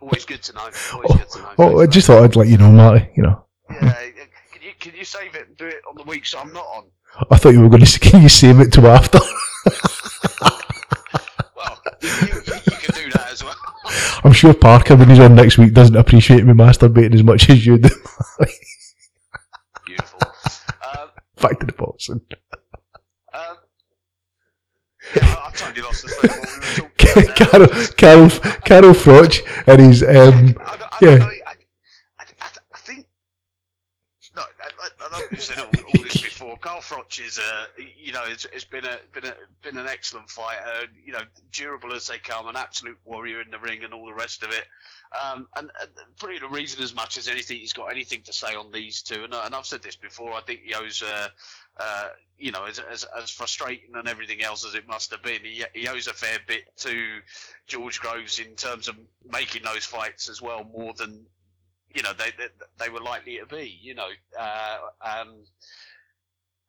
Always good to know. Always good to know. oh, I just thought I'd let you know, Marty, you know. Yeah, can you can you save it and do it on the week so I'm not on? I thought you were going to say, can you save it to after? Well, you, you, you can do that as well. I'm sure Parker, when he's on next week, doesn't appreciate me masturbating as much as you do. Beautiful. Um, Back to the boxing. um, yeah, I, I totally lost the thread of what we were talking about. now. Carol, Carol, Carol Froch, and he's, um, I, I, yeah. I, I, I, I, think. No, I, I, I know we've said all, all this before. Carl Froch is, uh, you know, it's, it's been a been a been an excellent fighter. You know, durable as they come, an absolute warrior in the ring, and all the rest of it. Um, and, and probably the reason, as much as anything, he's got anything to say on these two. And, and I've said this before. I think owes, uh, uh, you know, as, as, as frustrating and everything else as it must have been, he, he owes a fair bit to George Groves in terms of making those fights as well, more than you know they they, they were likely to be. You know, uh, um,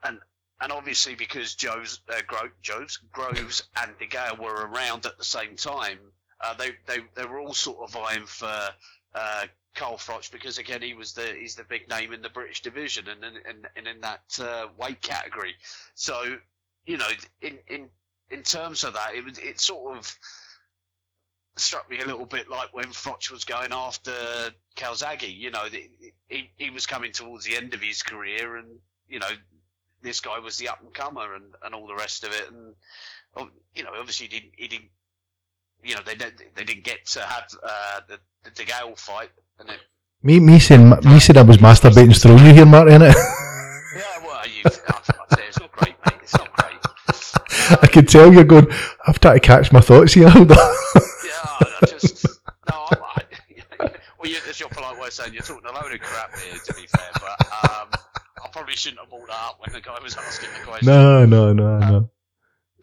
and and obviously because George uh, Gro- George Groves and DeGale were around at the same time, uh, they they they were all sort of vying for. Uh, Carl Froch because again he was the he's the big name in the British division and in and, and in that uh, weight category. So you know in in in terms of that it was it sort of struck me a little bit like when Froch was going after Calzaghe. You know he he was coming towards the end of his career and you know this guy was the up and comer and, and all the rest of it and you know obviously he didn't he didn't you know they they didn't get to have uh, the the DeGale fight and it me, me saying, me saying I was masturbating throwing you here, Marty, innit? Yeah, well, you, I'd say it's not great, mate. It's not great. I can tell you're going, I've tried to catch my thoughts here. Hold on. Yeah, I just no. I'm, I, well, you, that's your polite way of saying you're talking a load of crap here. To be fair, but um, I probably shouldn't have brought that up when the guy was asking the question. no, no, no, no.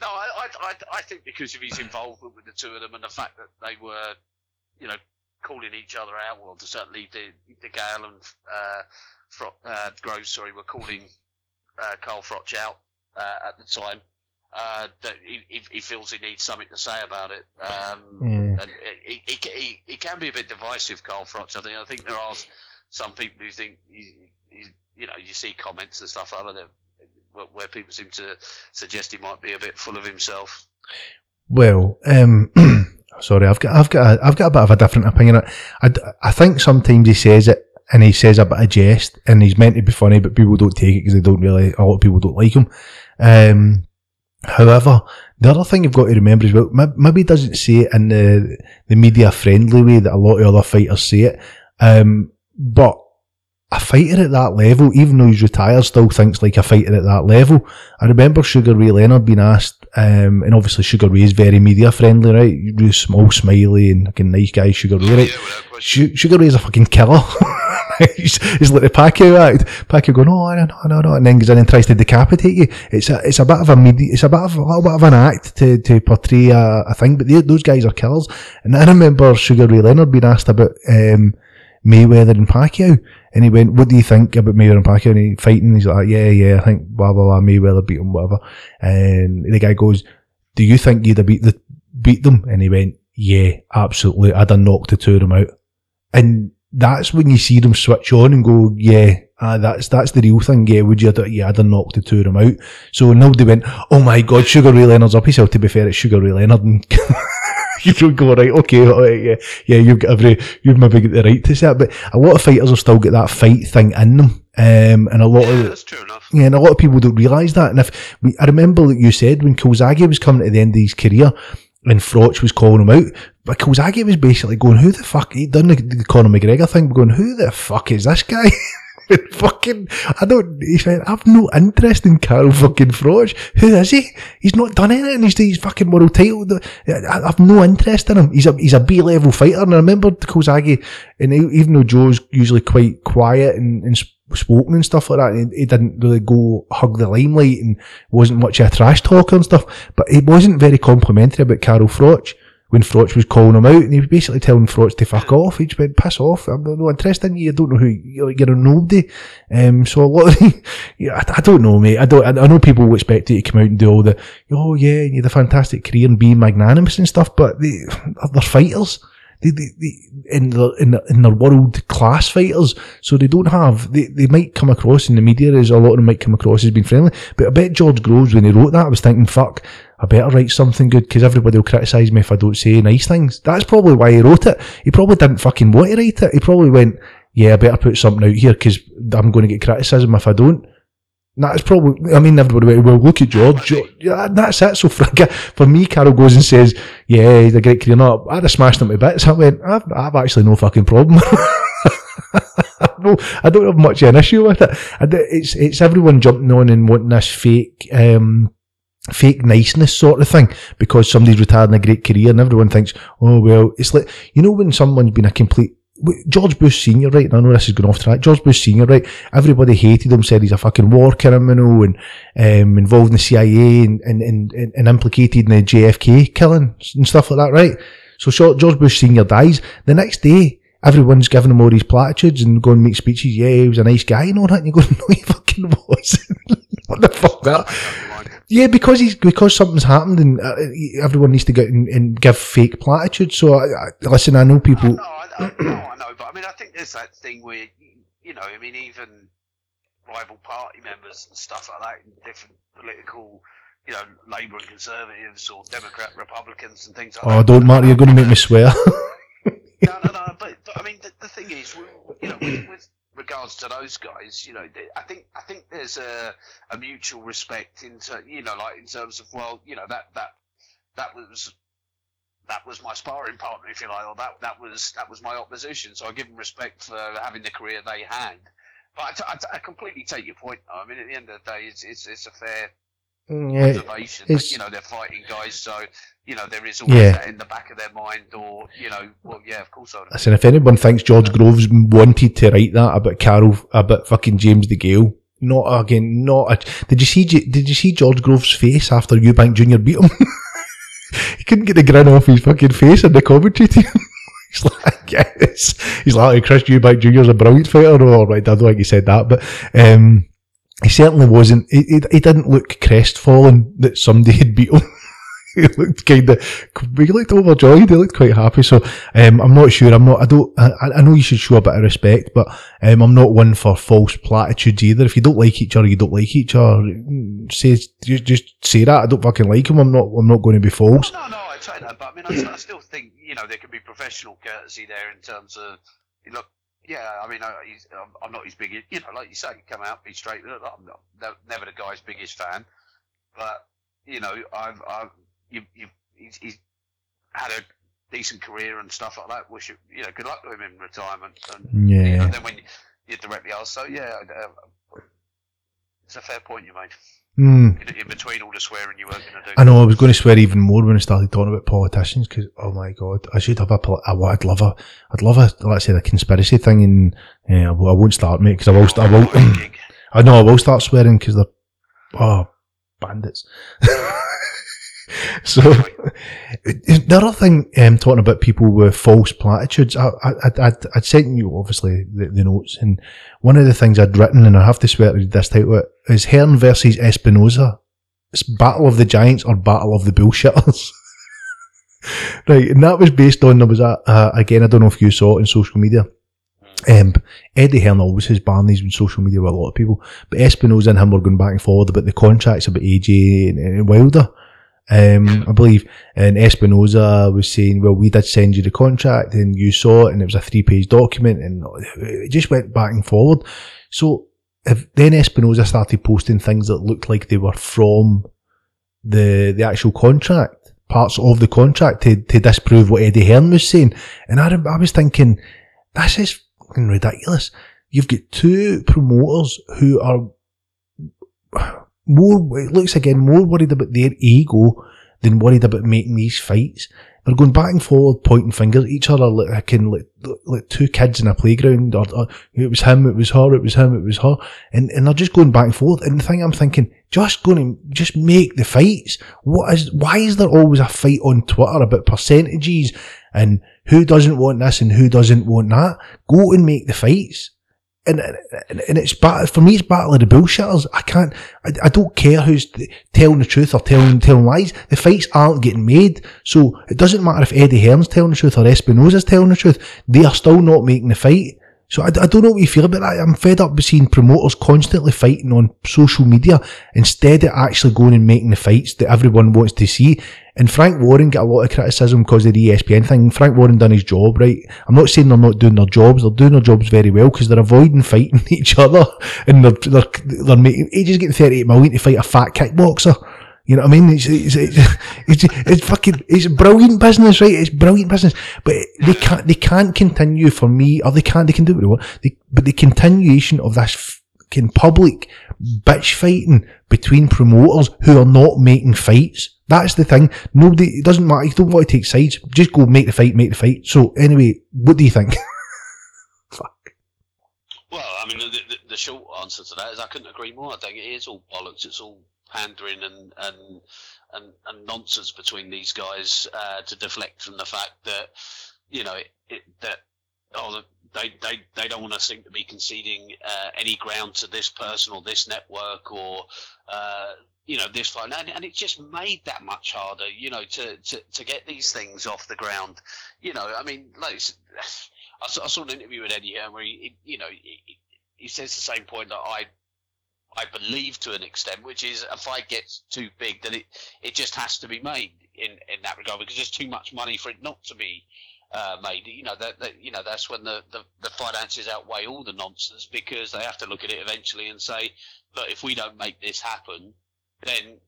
No, I, I, I, think because of his involvement with the two of them and the fact that they were, you know, calling each other out. Well, certainly the DeGale and uh, Fro- uh, Groves, sorry, were calling uh, Carl Froch out uh, at the time. uh, that he, he- he feels he needs something to say about it. Um, Yeah. and it, it, it, it can be a bit divisive, Carl Froch. I think. I think there are some people who think, you, you, know, you see comments and stuff like that where, where people seem to suggest he might be a bit full of himself. Well, um, sorry, I've got, I've got, a, I've got a bit of a different opinion. I, I think sometimes he says it and he says a bit of jest and he's meant to be funny, but people don't take it because they don't really, a lot of people don't like him. Um, however, the other thing you've got to remember is well, maybe he doesn't say it in the, the media friendly way that a lot of other fighters say it. Um, but a fighter at that level, even though he's retired, still thinks like a fighter at that level. I remember Sugar Ray Leonard being asked, um, and obviously Sugar Ray is very media friendly, right? Really small, smiley, and fucking nice guy, Sugar Ray, right? Yeah, without question. Su- Sugar Ray's a fucking killer. he's, he's like the Pacquiao act. Pacquiao going, oh, no, no, no, and then goes in and tries to decapitate you. It's a, it's a bit of a media, it's a bit of a little bit of an act to, to portray a, a thing, but they, those guys are killers. And I remember Sugar Ray Leonard being asked about, um, Mayweather and Pacquiao. And he went, what do you think about Mayweather and Pacquiao? And he fighting, he's like, yeah, yeah, I think blah, blah, blah, Mayweather beat him, whatever. And the guy goes, do you think you'd have beat the, beat them? And he went, yeah, absolutely. I'd have knocked the two of them out. And that's when you see them switch on and go, yeah, ah, that's, that's the real thing. Yeah, would you, have, yeah, I'd have knocked the two of them out. So nobody went, oh my God, Sugar Ray Leonard's up. He said, to be fair, it's Sugar Ray Leonard. You don't go, right, okay, right, yeah, yeah, you've got every, you've maybe got the right to say it. But a lot of fighters have still got that fight thing in them. Um, and a lot Yeah, of, that's true enough. yeah, and a lot of people don't realise that. And if we, I remember that you said when Calzaghe was coming to the end of his career and Froch was calling him out, but Calzaghe was basically going, "Who the fuck?" He done the, the Conor McGregor thing, going, "Who the fuck is this guy?" fucking, I don't. He said, "I've no interest in Carl fucking Froch. Who is he? He's not done anything. He's he's fucking world title. I, I've no interest in him. He's a he's a B level fighter." And I remember Calzaghe, and even though Joe's usually quite quiet and, and spoken and stuff like that, he, he didn't really go hug the limelight and wasn't much of a trash talker and stuff. But he wasn't very complimentary about Carol Froch when Froch was calling him out, and he was basically telling Froch to fuck off. He just went, piss off. I'm not interested in you. I don't know who you're. You're a nobody. Um, so a lot of the, yeah, I, I don't know, mate. I don't. I, I know people will expect you to come out and do all the, oh yeah, you had a fantastic career and be magnanimous and stuff, but they, they're fighters. They, they, they, in their in, their- in their world class fighters, so they don't have. They, they might come across in the media as a lot of them might come across as being friendly. But I bet George Groves when he wrote that I was thinking, "Fuck, I better write something good because everybody will criticise me if I don't say nice things." That's probably why he wrote it. He probably didn't fucking want to write it. He probably went, "Yeah, I better put something out here because I'm going to get criticism if I don't." That's probably, I mean, everybody went, well, look at George. George yeah, that's it. So for, for me, Carol goes and says, yeah, he's a great career. No, I'd have smashed him to bits. I went, I've, I've actually no fucking problem. no, I don't have much of an issue with it. It's, it's everyone jumping on and wanting this fake, um, fake niceness sort of thing because somebody's retired in a great career and everyone thinks, oh, well, it's like, you know, when someone's been a complete, George Bush Senior, right? And I know this is going off track. George Bush Senior, right? Everybody hated him, said he's a fucking war criminal and um, involved in the CIA and, and, and, and implicated in the JFK killing and stuff like that, right? So George Bush Senior dies. The next day, everyone's giving him all these platitudes and going to make speeches. Yeah, he was a nice guy and all that. And you go, no, he fucking was. what the fuck that? Yeah, because he's because something's happened and uh, everyone needs to get and, and give fake platitudes. So I, I, listen, I know people. No, I, I, no, I know, but I mean, I think there's that thing where, you know, I mean, even rival party members and stuff like that in different political, you know, Labour and Conservatives or Democrat Republicans and things like that. Oh, that. don't, Marty, you're going to make me swear. No, no, no. But, but I mean, the, the thing is, you know, with, with regards to those guys, you know, they- I think I think there's a, a mutual respect in, ter- you know, like in terms of well, you know, that that that was that was my sparring partner, if you like, or that that was that was my opposition. So I give them respect for having the career they had. But I, t- I, t- I completely take your point. Though. I mean, at the end of the day, it's it's, it's a fair mm, yeah, observation. It's- you know, they're fighting guys, so you know there is always Yeah. that in the back of their mind, or you know, well, yeah, of course I would. Listen, if anyone thinks George Groves wanted to write that about Carol, about fucking James DeGale, not again, not. A, did you see? Did you see George Groves' face after Eubank Junior beat him? he couldn't get the grin off his fucking face in the commentary team. he's like, yes. He's like, Chris Eubank Junior's a brilliant fighter. All right, I don't think he said that, but um, he certainly wasn't. He, he, he didn't look crestfallen that somebody had beat him. he looked kind of. He looked overjoyed. He looked quite happy. So um, I'm not sure. I'm not. I don't. I, I know you should show a bit of respect, but um, I'm not one for false platitudes either. If you don't like each other, you don't like each other. Say just, just say that. I don't fucking like him. I'm not. I'm not going to be false. No, no, I take that, but I mean, I, I still think you know there can be professional courtesy there in terms of look. Yeah, I mean, I, I'm not his biggest. You know, like you say, come out, be straight. I'm not, never the guy's biggest fan, but you know, I've, I've, you, you, he's, he's had a decent career and stuff like that. Wish you, you know, good luck to him in retirement. And you know, Yeah. then when you're directly asked, so yeah, uh, it's a fair point you made. Hmm. In, in between all the swearing you weren't going to do. I know I was going to swear even more when I started talking about politicians because oh my god, I should have a. poli- I, would love a. I'd love a. Let's say the conspiracy thing, and yeah, I won't start mate because I will. st- I will. I know I will start swearing because they're oh bandits. so the other thing, um, talking about people with false platitudes, I, I, I'd, I'd, sent you obviously the, the notes, and one of the things I'd written, and I have to swear to this title, is Hearn versus Espinosa. It's Battle of the Giants or Battle of the Bullshitters. right, and that was based on there was a uh, again I don't know if you saw it on social media. Um, Eddie Hearn always has Barney's on social media with a lot of people, but Espinosa and him were going back and forward about the contracts about AJ and, and Wilder. Um, I believe, and Espinosa was saying, "Well, we did send you the contract, and you saw it, and it was a three-page document, and it just went back and forward." So, if then Espinosa started posting things that looked like they were from the the actual contract, parts of the contract to, to disprove what Eddie Hearn was saying, and I, I was thinking, this is fucking ridiculous. You've got two promoters who are more, it looks again, more worried about their ego than worried about making these fights. They're going back and forward, pointing fingers at each other like, like, like, like two kids in a playground, or, or it was him, it was her, it was him, it was her, and, and they're just going back and forth. And the thing I'm thinking, just going to just make the fights. What is? Why is there always a fight on Twitter about percentages and who doesn't want this and who doesn't want that? Go and make the fights and, and and it's battle for me. It's battle of the bullshitters. I can't. I, I don't care who's telling the truth or telling telling lies. The fights aren't getting made, so it doesn't matter if Eddie Hearn's telling the truth or Espinosa's telling the truth. They are still not making the fight. So I, I don't know what you feel about that. I'm fed up with seeing promoters constantly fighting on social media instead of actually going and making the fights that everyone wants to see. And Frank Warren got a lot of criticism because of the ESPN thing. Frank Warren done his job, right? I'm not saying they're not doing their jobs. They're doing their jobs very well because they're avoiding fighting each other and they're, they're, they're making, AJ's getting 38 million to fight a fat kickboxer. You know what I mean? It's, it's, it's, it's, it's fucking, it's brilliant business, right? It's brilliant business. But they can't, they can't continue for me, or they can't, they can do what they want. They, but the continuation of this fucking public bitch fighting between promoters who are not making fights. That's the thing. Nobody, it doesn't matter. You don't want to take sides. Just go make the fight, make the fight. So anyway, what do you think? Fuck. Well, I mean, the, the, the short answer to that is I couldn't agree more. I think it is all bollocks. It's all pandering and and and, and nonsense between these guys uh, to deflect from the fact that you know it, it, that oh they they they don't want to seem to be conceding uh, any ground to this person or this network or uh, you know this fight, and, and it just made that much harder. You know to, to to get these things off the ground. You know, I mean, like. I saw, I saw an interview with Eddie Hearn where he, he you know, he, he says the same point that I, I believe to an extent, which is a fight gets too big, that it, it just has to be made in, in that regard because there's too much money for it not to be uh, made. You know that, that you know that's when the, the, the finances outweigh all the nonsense because they have to look at it eventually and say, look, if we don't make this happen, then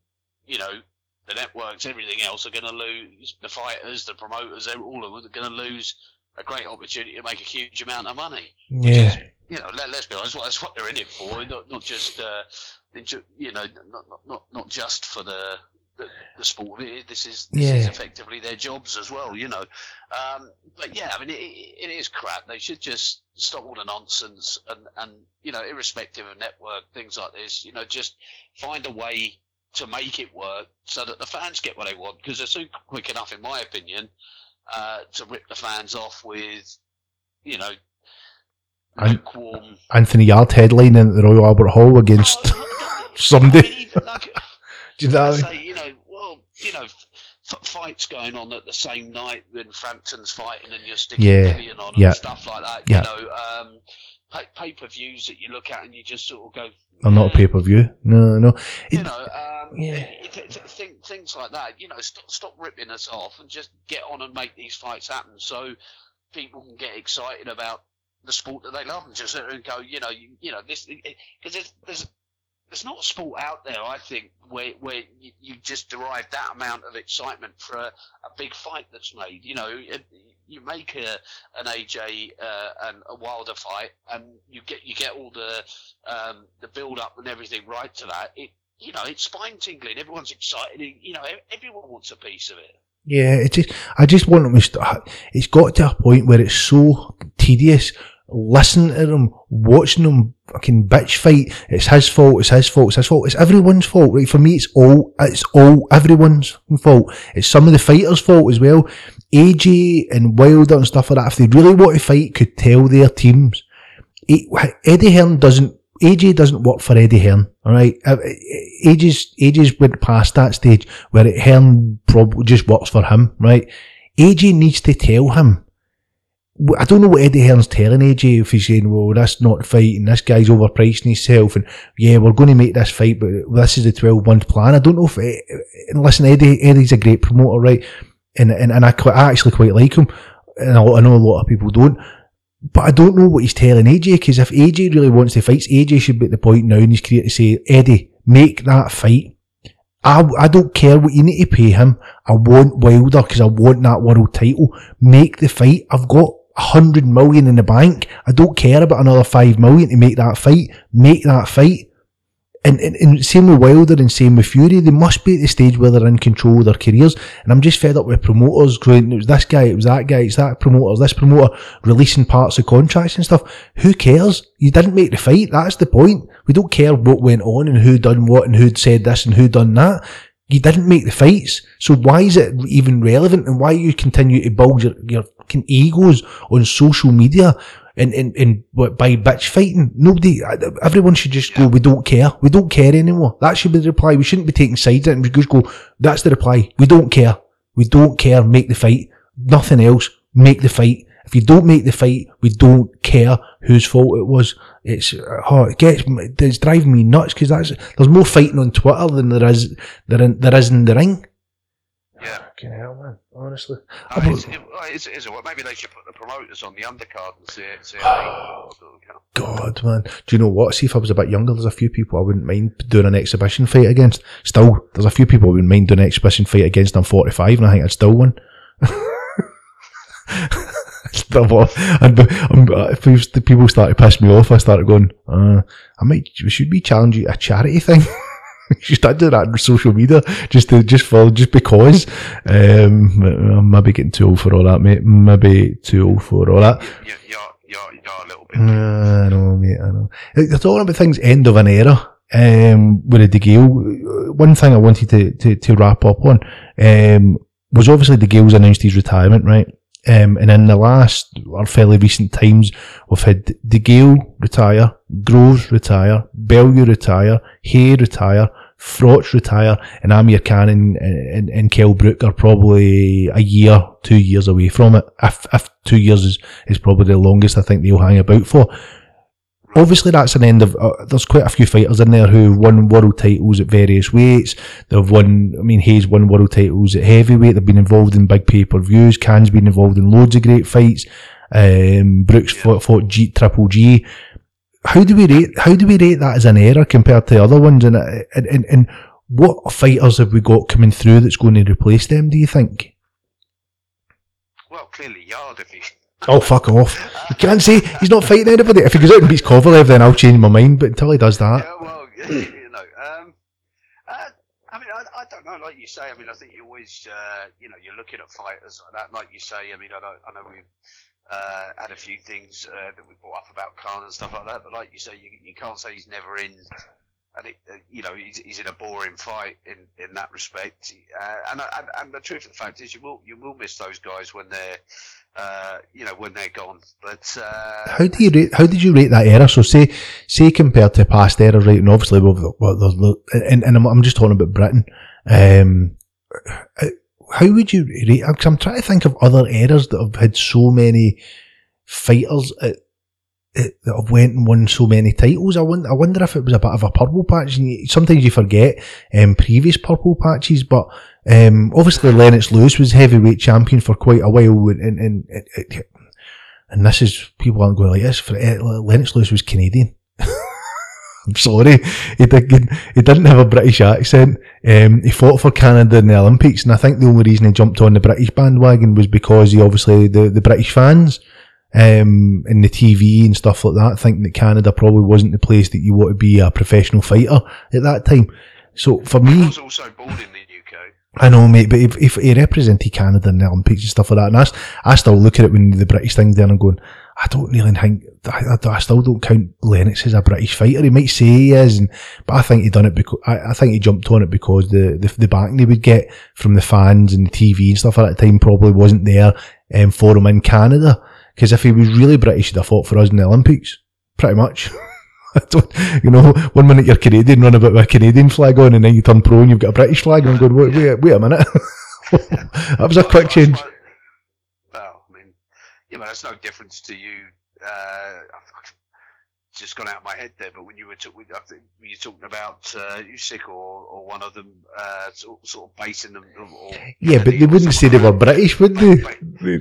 you know the networks, everything else are going to lose. The fighters, the promoters, all of them are going to lose a great opportunity to make a huge amount of money. yeah. You know, let, let's be honest, that's what they're in it for. Not, not just, uh, you know, not, not, not, just for the, the, the sport of it. This is, this is Yeah. effectively their jobs as well, you know. Um, but yeah, I mean, it, it is crap. They should just stop all the nonsense and, and, you know, irrespective of network, things like this, you know, just find a way to make it work so that the fans get what they want because they're soon quick enough, in my opinion, uh, to rip the fans off with, you know, And- lukewarm. Anthony Yarde headlining at the Royal Albert Hall against Oh, somebody. I mean, even like, Do you know I what I mean? say, you know, well, you know, f- fights going on at the same night when Frampton's fighting and you're sticking Yeah, on yeah. and stuff like that. Yeah. You know, um, pay- pay-per-views that you look at and you just sort of go. Or not a "Yeah." pay per view. No, no. You know, um, Yeah. it- it- it- things like that. You know, stop, stop ripping us off and just get on and make these fights happen so people can get excited about the sport that they love and just go, you know, you, you know this because there's there's there's not a sport out there, I think, where where you, you just derive that amount of excitement for a, a big fight that's made. You know, you make a an AJ uh, and a Wilder fight, and you get you get all the um, the build up and everything right to that. It you know it's spine tingling. Everyone's excited. You know, everyone wants a piece of it. Yeah, it just I just want to. It's got to a point where it's so tedious. Listening to them, watching them fucking bitch fight. It's his fault. It's his fault. It's his fault. It's everyone's fault, right? For me, it's all it's all everyone's fault. It's some of the fighters' fault as well. AJ and Wilder and stuff like that. If they really want to fight, could tell their teams. Eddie Hearn doesn't. AJ doesn't work for Eddie Hearn. All right, Uh, AJ's AJ's went past that stage where it, Hearn probably just works for him. Right, AJ needs to tell him. I don't know what Eddie Hearn's telling AJ if he's saying, "Well, that's not the fight, and this guy's overpricing himself, and yeah, we're going to make this fight, but this is the twelve month plan." I don't know if. eh, And listen, Eddie, Eddie's a great promoter, right? And and, and I, quite, I actually quite like him, and I, know a lot of people don't. But I don't know what he's telling AJ because if AJ really wants to fight, AJ should be at the point now in his career to say, Eddie, make that fight. I, I don't care what you need to pay him. I want Wilder because I want that world title. Make the fight. I've got a hundred million in the bank. I don't care about another five million to make that fight. Make that fight. And, and, and same with Wilder and same with Fury, they must be at the stage where they're in control of their careers. And I'm just fed up with promoters going, it was this guy, it was that guy, it's that promoter, this promoter releasing parts of contracts and stuff. Who cares? You didn't make the fight. That's the point. We don't care what went on and who done what and who'd said this and who done that. You didn't make the fights. So why is it even relevant and why you continue to build your, your fucking egos on social media and, and, and by bitch fighting? Nobody, everyone should just go, we don't care. We don't care anymore. That should be the reply. We shouldn't be taking sides and we just go, that's the reply. We don't care. We don't care. Make the fight. Nothing else. Make the fight. If you don't make the fight, we don't care whose fault it was. It's oh, it gets it's driving me nuts because that's there's more fighting on Twitter than there is there in, there is in the ring. Yeah. Fucking hell, man. Honestly, I mean, it's, it, well, it's, it's, well, maybe they should put the promoters on the undercard and see, see how they. God, man. Do you know what? See, if I was a bit younger, there's a few people I wouldn't mind doing an exhibition fight against. Still, there's a few people I wouldn't mind doing an exhibition fight against. I'm 45, and I think I'd still win. Still, what? I'd be, I'm, uh, if the people started to piss me off, I started going, uh, I might, we should be challenging a charity thing. you should start doing that on social media, just to, just for, just because. Um, I'm maybe getting too old for all that, mate. Maybe too old for all that. You're, you're, you're, you're a little bit. Uh, I know, mate. I know. They're talking about things end of an era. Um, with DeGale. One thing I wanted to, to, to wrap up on um, was obviously DeGale's announced his retirement, right? Um, and in the last or fairly recent times, we've had DeGale retire, Groves retire, Bellew retire, Haye retire, Froch retire, and Amir Khan and, and, and Kell Brook are probably a year, two years away from it. If, if two years is, is probably the longest I think they'll hang about for. Obviously, that's an end of. Uh, there's quite a few fighters in there who won world titles at various weights. They've won. I mean, Haye's won world titles at heavyweight. They've been involved in big pay per views. Khan's been involved in loads of great fights. Um, Brook's fought, fought G, Triple G. How do we rate? How do we rate that as an error compared to other ones? And uh, and and, and what fighters have we got coming through that's going to replace them? Do you think? Well, clearly, Yarde, if he. Oh, fuck off. You can't say he's not fighting anybody. If he goes out and beats Kovalev, then I'll change my mind. But until he does that, Yeah, well, you know, um, uh, I mean, I, I don't know. Like you say, I mean, I think you always, uh, you know, you're looking at fighters like that. Like you say, I mean, I know, I know we've uh, had a few things uh, that we brought up about Khan and stuff like that. But like you say, you, you can't say he's never in and it, uh, you know he's, he's in a boring fight in, in that respect. Uh, and, and and the truth of the fact is, you will you will miss those guys when they're uh, you know when they're gone. But uh, How do you rate? How did you rate that era? So say, say compared to past era, right? And obviously, well, and, and I'm, I'm just talking about Britain. Um, how would you rate? Because I'm trying to think of other eras that have had so many fighters at, that have went and won so many titles. I wonder, I wonder if it was a bit of a purple patch. Sometimes you forget um, previous purple patches, but um, obviously Lennox Lewis was heavyweight champion for quite a while, and, and, and and this is people aren't going like this. For eh, Lennox Lewis was Canadian. I'm sorry, he didn't. He didn't have a British accent. Um, he fought for Canada in the Olympics, and I think the only reason he jumped on the British bandwagon was because he obviously the, the British fans, um, and the TV and stuff like that, thinking that Canada probably wasn't the place that you want to be a professional fighter at that time. So for me, was also born in the UK. I know, mate, but if, if he represented Canada in the Olympics and stuff like that, and I, I still look at it when the British thing's there and going, I don't really think, I, I, I still don't count Lennox as a British fighter. He might say he is, and, but I think he done it because, I, I think he jumped on it because the, the, the backing he would get from the fans and the TV and stuff at that time probably wasn't there um, for him in Canada. Because if he was really British, he'd have fought for us in the Olympics. Pretty much. I don't, you know, one minute you're Canadian, run about with a Canadian flag on, and then you turn pro and you've got a British flag, and I'm going, wait, wait, wait a minute. that was a quick change. Well, I mean, yeah, but that's no difference to you. Uh, I've just gone out of my head there, but when you were I think you're talking about uh, Usyk or, or one of them, uh, sort, sort of basing them. Or, Yeah, but they wouldn't say they were British, would they? that.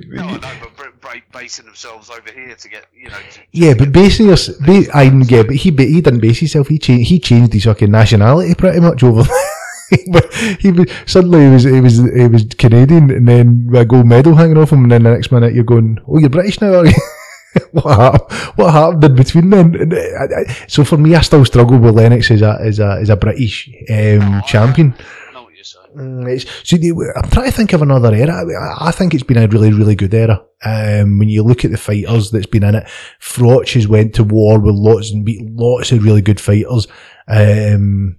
No, I know, but basing themselves over here to get, you know. To, to Yeah, but get- basing your, ba- I yeah, but he he didn't base himself. He changed he changed his fucking nationality pretty much over. but he was suddenly he was he was he was Canadian, and then a gold medal hanging off him, and then the next minute you're going, "Oh, you're British now, are you?" what happened? What happened in between then? I, I, so for me, I still struggle with Lennox as a as a as a British um, champion. I you're. Mm, it's, so I'm trying to think of another era. I, I think it's been a really, really good era. Um, when you look at the fighters that's been in it, Froch has went to war with lots and beat lots of really good fighters. Um,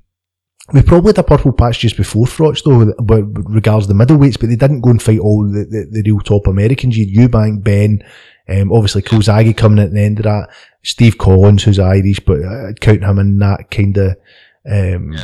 we probably had a purple patch just before Froch though, but regards the middleweights, but they didn't go and fight all the, the, the real top Americans. You had Eubank, Benn, um, obviously Calzaghe coming at the end of that. Steve Collins, who's Irish, but I'd count him in that kind of um,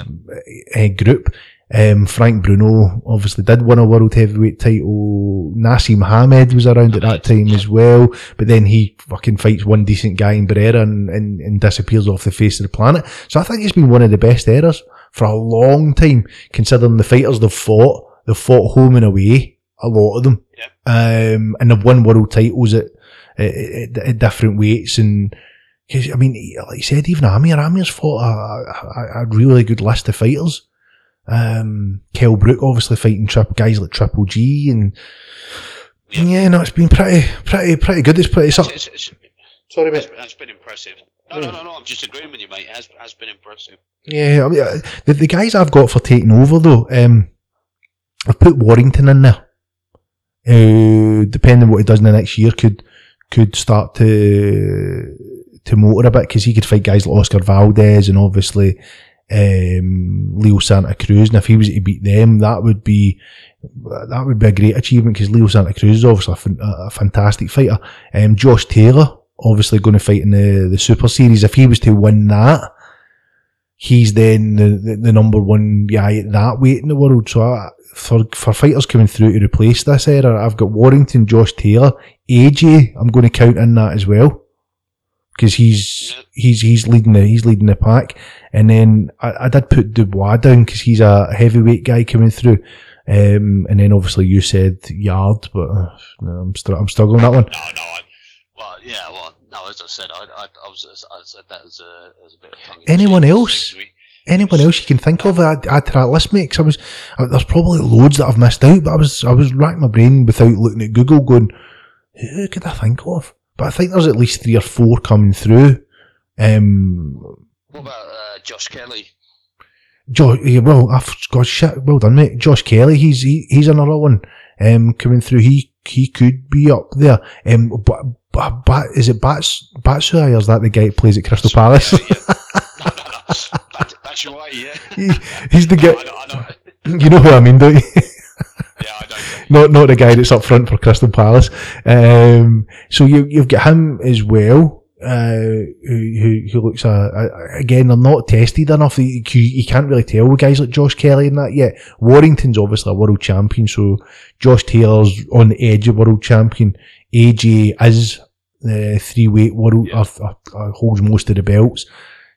uh, group. Um, Frank Bruno obviously did win a world heavyweight title. Naseem Mohammed was around at that time as well, but then he fucking fights one decent guy in Barrera and, and, and disappears off the face of the planet. So I think it's been one of the best eras for a long time, considering the fighters they've fought. They've fought home and away, a lot of them. Um, and they've won world titles at, at, at, at different weights and, Cause, I mean, like you said, even Amir, Amir's fought a, a, a really good list of fighters. Um, Kell Brook obviously fighting trip, guys like Triple G and yeah, no, it's been pretty, pretty, pretty good. It's pretty. It's. It's, it's, Sorry, it's, it's been impressive. No, no, no, no. I'm just agreeing with you, mate. It has, has been impressive. Yeah, I mean, uh, the, the guys I've got for taking over though, um, I've put Warrington in there. Uh, depending what he does in the next year, could could start to to motor a bit because he could fight guys like Oscar Valdez and obviously um, Leo Santa Cruz. And if he was to beat them, that would be that would be a great achievement because Leo Santa Cruz is obviously a, fantastic fighter. Um, Josh Taylor obviously going to fight in the the Super Series. If he was to win that he's then the, the, the number one guy at that weight in the world. So I, for for fighters coming through to replace this era, I've got Warrington, Josh Taylor, AJ. I'm going to count in that as well because he's he's he's leading the he's leading the pack. And then I, I did put Dubois down because he's a heavyweight guy coming through. Um, and then obviously you said Yarde, but uh, no, I'm str- I'm struggling with that one. No, no. I, well, yeah. Well, no. As I said, I, I, I was, I said that as a, as a bit. Of tongue Anyone else? Anyone else you can think of to that list, mate? 'Cause I was, I, there's probably loads that I've missed out, but I was, I was racking my brain without looking at Google, going, who could I think of? But I think there's at least three or four coming through. Um, What about uh, Josh Kelly? Josh, yeah, well, I've got shit. Well done, mate. Josh Kelly, he's he, he's another one. Um, coming through, he he could be up there. Um, but, but, but is it Bats Batsuai or is that the guy that plays at Crystal Palace? Yeah, yeah. no, no, no. That's your way, yeah. He, he's the No, guy. I know, I know. You know who I mean, don't you? Yeah, I know. not not the guy that's up front for Crystal Palace. Um, so you you've got him as well. Uh, who, who, who looks, uh, uh, again, they're not tested enough. You, you can't really tell with guys like Josh Kelly and that yet. Warrington's obviously a world champion, so Josh Taylor's on the edge of world champion. AJ is the three weight world, Yeah. uh, uh, uh, holds most of the belts.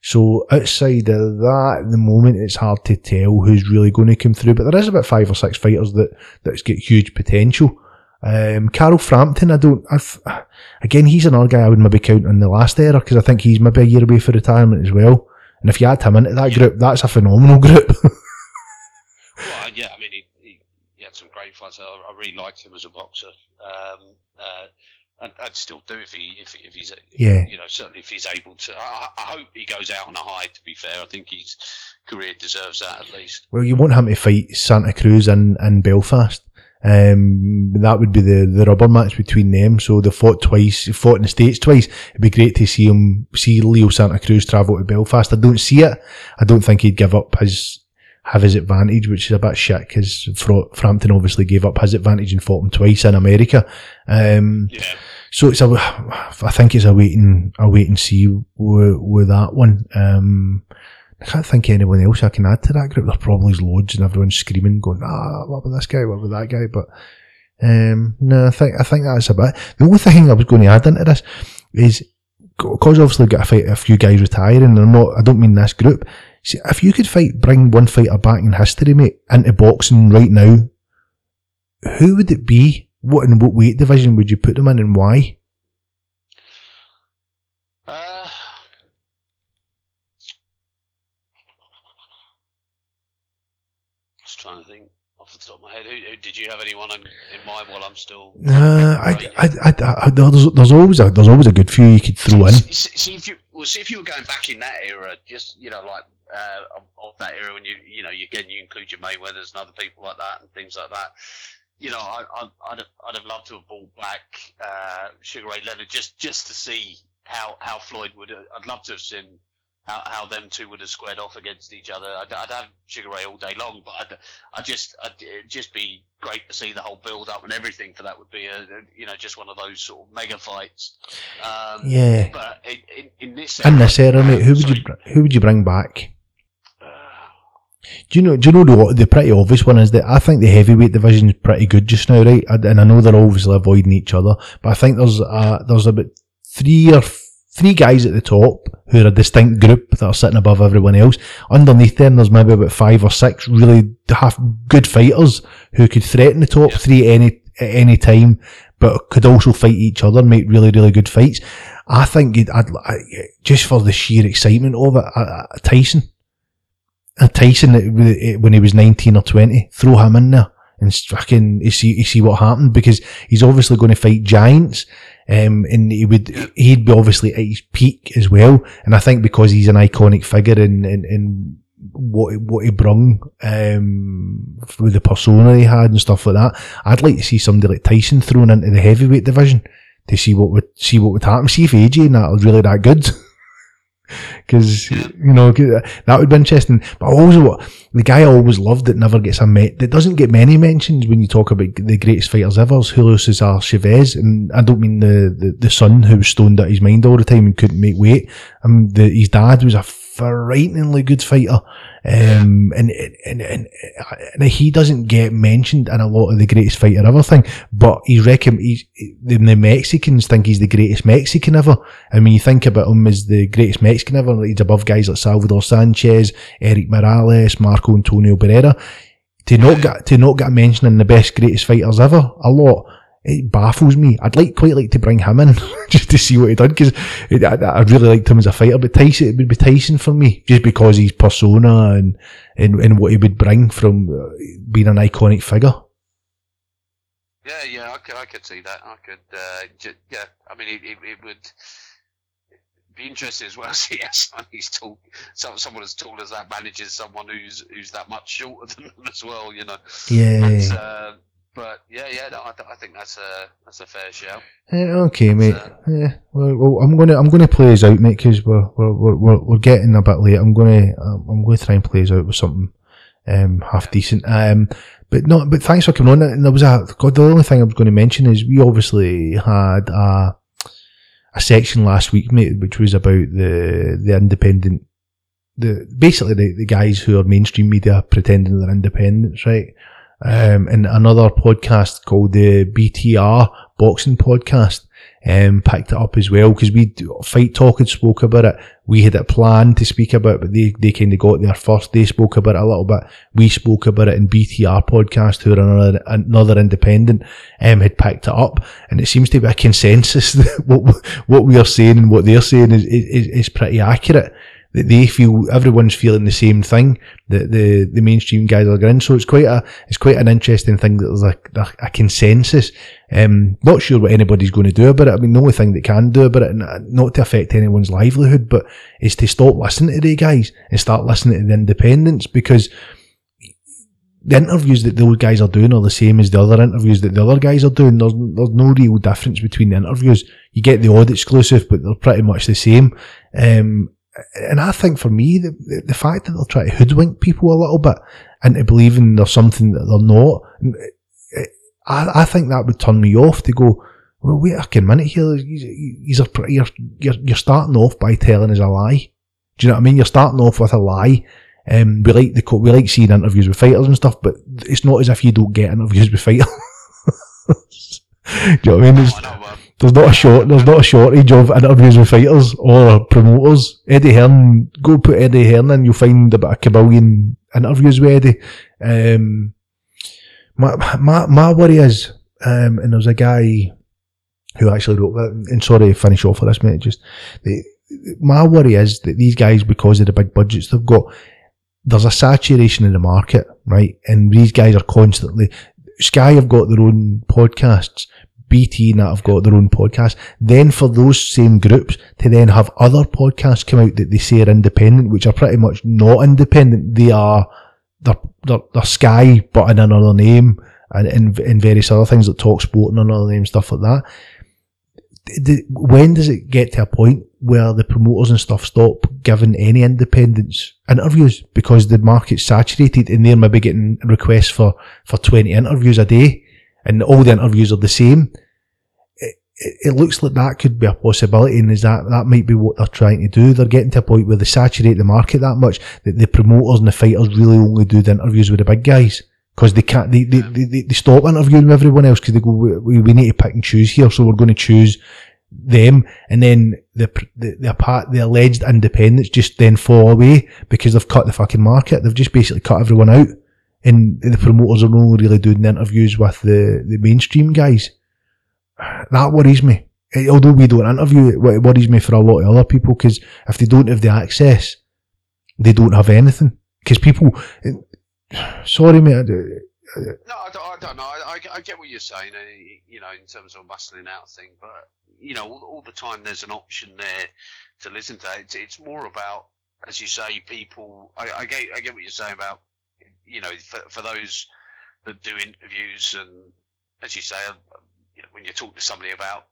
So outside of that, at the moment, it's hard to tell who's really going to come through. But there is about five or six fighters that that's got huge potential. Um, Carl Frampton, I don't. I've, again, he's another guy I would maybe count on the last era because I think he's maybe a year away for retirement as well. And if you add him into that Yeah. group, that's a phenomenal group. Well, yeah, I mean, he, he, he had some great fights. I, I really liked him as a boxer. Um, uh, and I'd still do if he if, if he's Yeah. you know certainly if he's able to. I, I hope he goes out on a high. To be fair, I think his career deserves that at least. well, you want him to fight Santa Cruz and, and Belfast. Um, that would be the, the rubber match between them. So they fought twice, fought in the States twice. It'd be great to see him, see Leo Santa Cruz travel to Belfast. I don't see it. I don't think he'd give up his, have his advantage, which is a bit shit because Frampton obviously gave up his advantage and fought him twice in America. Um, Yeah, so it's a, I think it's a wait and a wait and see with, with that one. Um, I can't think of anyone else I can add to that group. There probably loads, and everyone's screaming, going, "Ah, what about this guy? What about that guy?" But um, no, I think I think that's about. it. The only thing I was going to add into this is because obviously we've got a fight a few guys retiring. And I'm not. I don't mean this group. See, if you could fight, bring one fighter back in history, mate, into boxing right now, who would it be? What in what weight division would you put them in, and why? uh, just trying to think off the top of my head. Who, who did you have anyone in, in mind while I'm still? Uh, I, I, I, I, there's, there's always a there's always a good few you could throw in. See, see- if you well, see if you were going back in that era, just you know, like uh, of, of that era when you you know, you again you include your Mayweathers and other people like that and things like that. You know, I, I, I'd have, I'd have loved to have brought back uh, Sugar Ray Leonard just just to see how how Floyd would. Have, I'd love to have seen how, how them two would have squared off against each other. I'd, I'd have Sugar Ray all day long, but I'd, I'd just I'd, it'd just be great to see the whole build up and everything for that would be a, a you know just one of those sort of mega fights. Um, Yeah. but in, in, in this In this era, mate, who would sorry, you who would you bring back? Uh, Do you know? Do you know the the pretty obvious one is that I think the heavyweight division is pretty good just now, right? And and I know they're obviously avoiding each other, but I think there's uh there's about three or three guys at the top who are a distinct group that are sitting above everyone else. Underneath them, there's maybe about five or six really half good fighters who could threaten the top Yeah. three any at any time, but could also fight each other, and make really really good fights. I think you'd, I'd, I, just for the sheer excitement of it, I, I, Tyson. Tyson uh, when he was 19 or 20, throw him in there and fucking you see, you see what happened because he's obviously going to fight giants. Um, and he would, he'd be obviously at his peak as well. And I think because he's an iconic figure in, in, in what, what he brung, um, with the persona he had and stuff like that, I'd like to see somebody like Tyson thrown into the heavyweight division to see what would, see what would happen. See if AJ and that was really that good. Because Yeah. you know that would be interesting. But also, the guy I always loved that never gets a met that doesn't get many mentions when you talk about the greatest fighters ever is Julio Cesar Chavez, and I don't mean the, the, the son who was stoned at his mind all the time and couldn't make weight. I mean, the, his dad was a frighteningly good fighter, um, and, and and and he doesn't get mentioned in a lot of the greatest fighter ever thing. But he's reckon he's the, the Mexicans think he's the greatest Mexican ever. And when you think about him as the greatest Mexican ever, he's above guys like Salvador Sanchez, Erik Morales, Marco Antonio Barrera. To not get to not get a mention in the best greatest fighters ever, a lot. It baffles me. I'd like quite like to bring him in just to see what he done because I, I really liked him as a fighter. But Tyson, it would be Tyson for me just because his persona and and, and what he would bring from uh, being an iconic figure. Yeah, yeah, I could, I could see that. I could, uh, yeah. I mean, it, it, it would be interesting as well to see someone who's tall, some, someone as tall as that manages someone who's who's that much shorter than them as well. You know. Yeah. But, uh, but yeah, yeah, no, I, th- I think that's a that's a fair show. Yeah, okay, mate. uh, yeah, well, well, I'm gonna I'm gonna play us out, mate, because we're, we're we're we're getting a bit late. I'm gonna um, I'm going to try and play us out with something um half decent. Um, but no, but thanks for coming on. And there was a God. The only thing I was going to mention is we obviously had a a section last week, mate, which was about the the independent. The basically the, the guys who are mainstream media pretending they're independents, right? Um, and another podcast called the BTR Boxing Podcast um, picked it up as well because we Fight Talk had spoke about it. We had a plan to speak about, it, but they, they kind of got there first. They spoke about it a little bit. We spoke about it in BTR Podcast, who are another, another independent, um, had picked it up, and it seems to be a consensus that what what we are saying and what they're saying is is, is pretty accurate they feel everyone's feeling the same thing that the the mainstream guys are going. So it's quite a it's quite an interesting thing that there's a, a, a consensus. Um, not sure what anybody's going to do about it. I mean, the only thing they can do about it, not to affect anyone's livelihood, but is to stop listening to the guys and start listening to the independents because the interviews that those guys are doing are the same as the other interviews that the other guys are doing. There's, there's no real difference between the interviews. You get the odd exclusive, but they're pretty much the same. Um, and I think for me, the, the fact that they'll try to hoodwink people a little bit into believing there's something that they're not, I, I think that would turn me off to go, well, wait a minute here. He's a, you're, you're, you're starting off by telling us a lie. Do you know what I mean? You're starting off with a lie. Um, we like the we like seeing interviews with fighters and stuff, but it's not as if you don't get interviews with fighters. Do you know what I mean? It's, there's not a short, there's not a shortage of interviews with fighters or promoters. Eddie Hearn, go put Eddie Hearn in, you'll find about a kabillion interviews with Eddie. Um, my, my, my worry is, um, and there's a guy who actually wrote that, and sorry finish off for this minute, just, the, my worry is that these guys, because of the big budgets they've got, there's a saturation in the market, right? And these guys are constantly, Sky have got their own podcasts. BT and that have got their own podcast. Then for those same groups to then have other podcasts come out that they say are independent, which are pretty much not independent. They are, they're, they're, they're Sky, but in another name and in, various other things like Talk Sport and another name, stuff like that. When does it get to a point where the promoters and stuff stop giving any independence interviews because the market's saturated and they're maybe getting requests for, for 20 interviews a day and all the interviews are the same it, looks like that could be a possibility, and is that that might be what they're trying to do? They're getting to a point where they saturate the market that much that the promoters and the fighters really only do the interviews with the big guys because they can't. They they, they, they stop interviewing everyone else because they go, we, we need to pick and choose here, so we're going to choose them, and then the the the, part, the alleged independents just then fall away because they've cut the fucking market. They've just basically cut everyone out, and the promoters are only really doing the interviews with the the mainstream guys that worries me. Although we don't interview, it worries me for a lot of other people because if they don't have the access, they don't have anything. Because people, sorry mate. no, I don't, I don't know. I, I, get what you're saying, eh, you know, in terms of a muscling out thing. But you know, all, all, the time there's an option there to listen to. It's, it's more about, as you say, people. I, I, get, I get what you're saying about, you know, for, for those that do interviews and, as you say, you know, when you talk to somebody about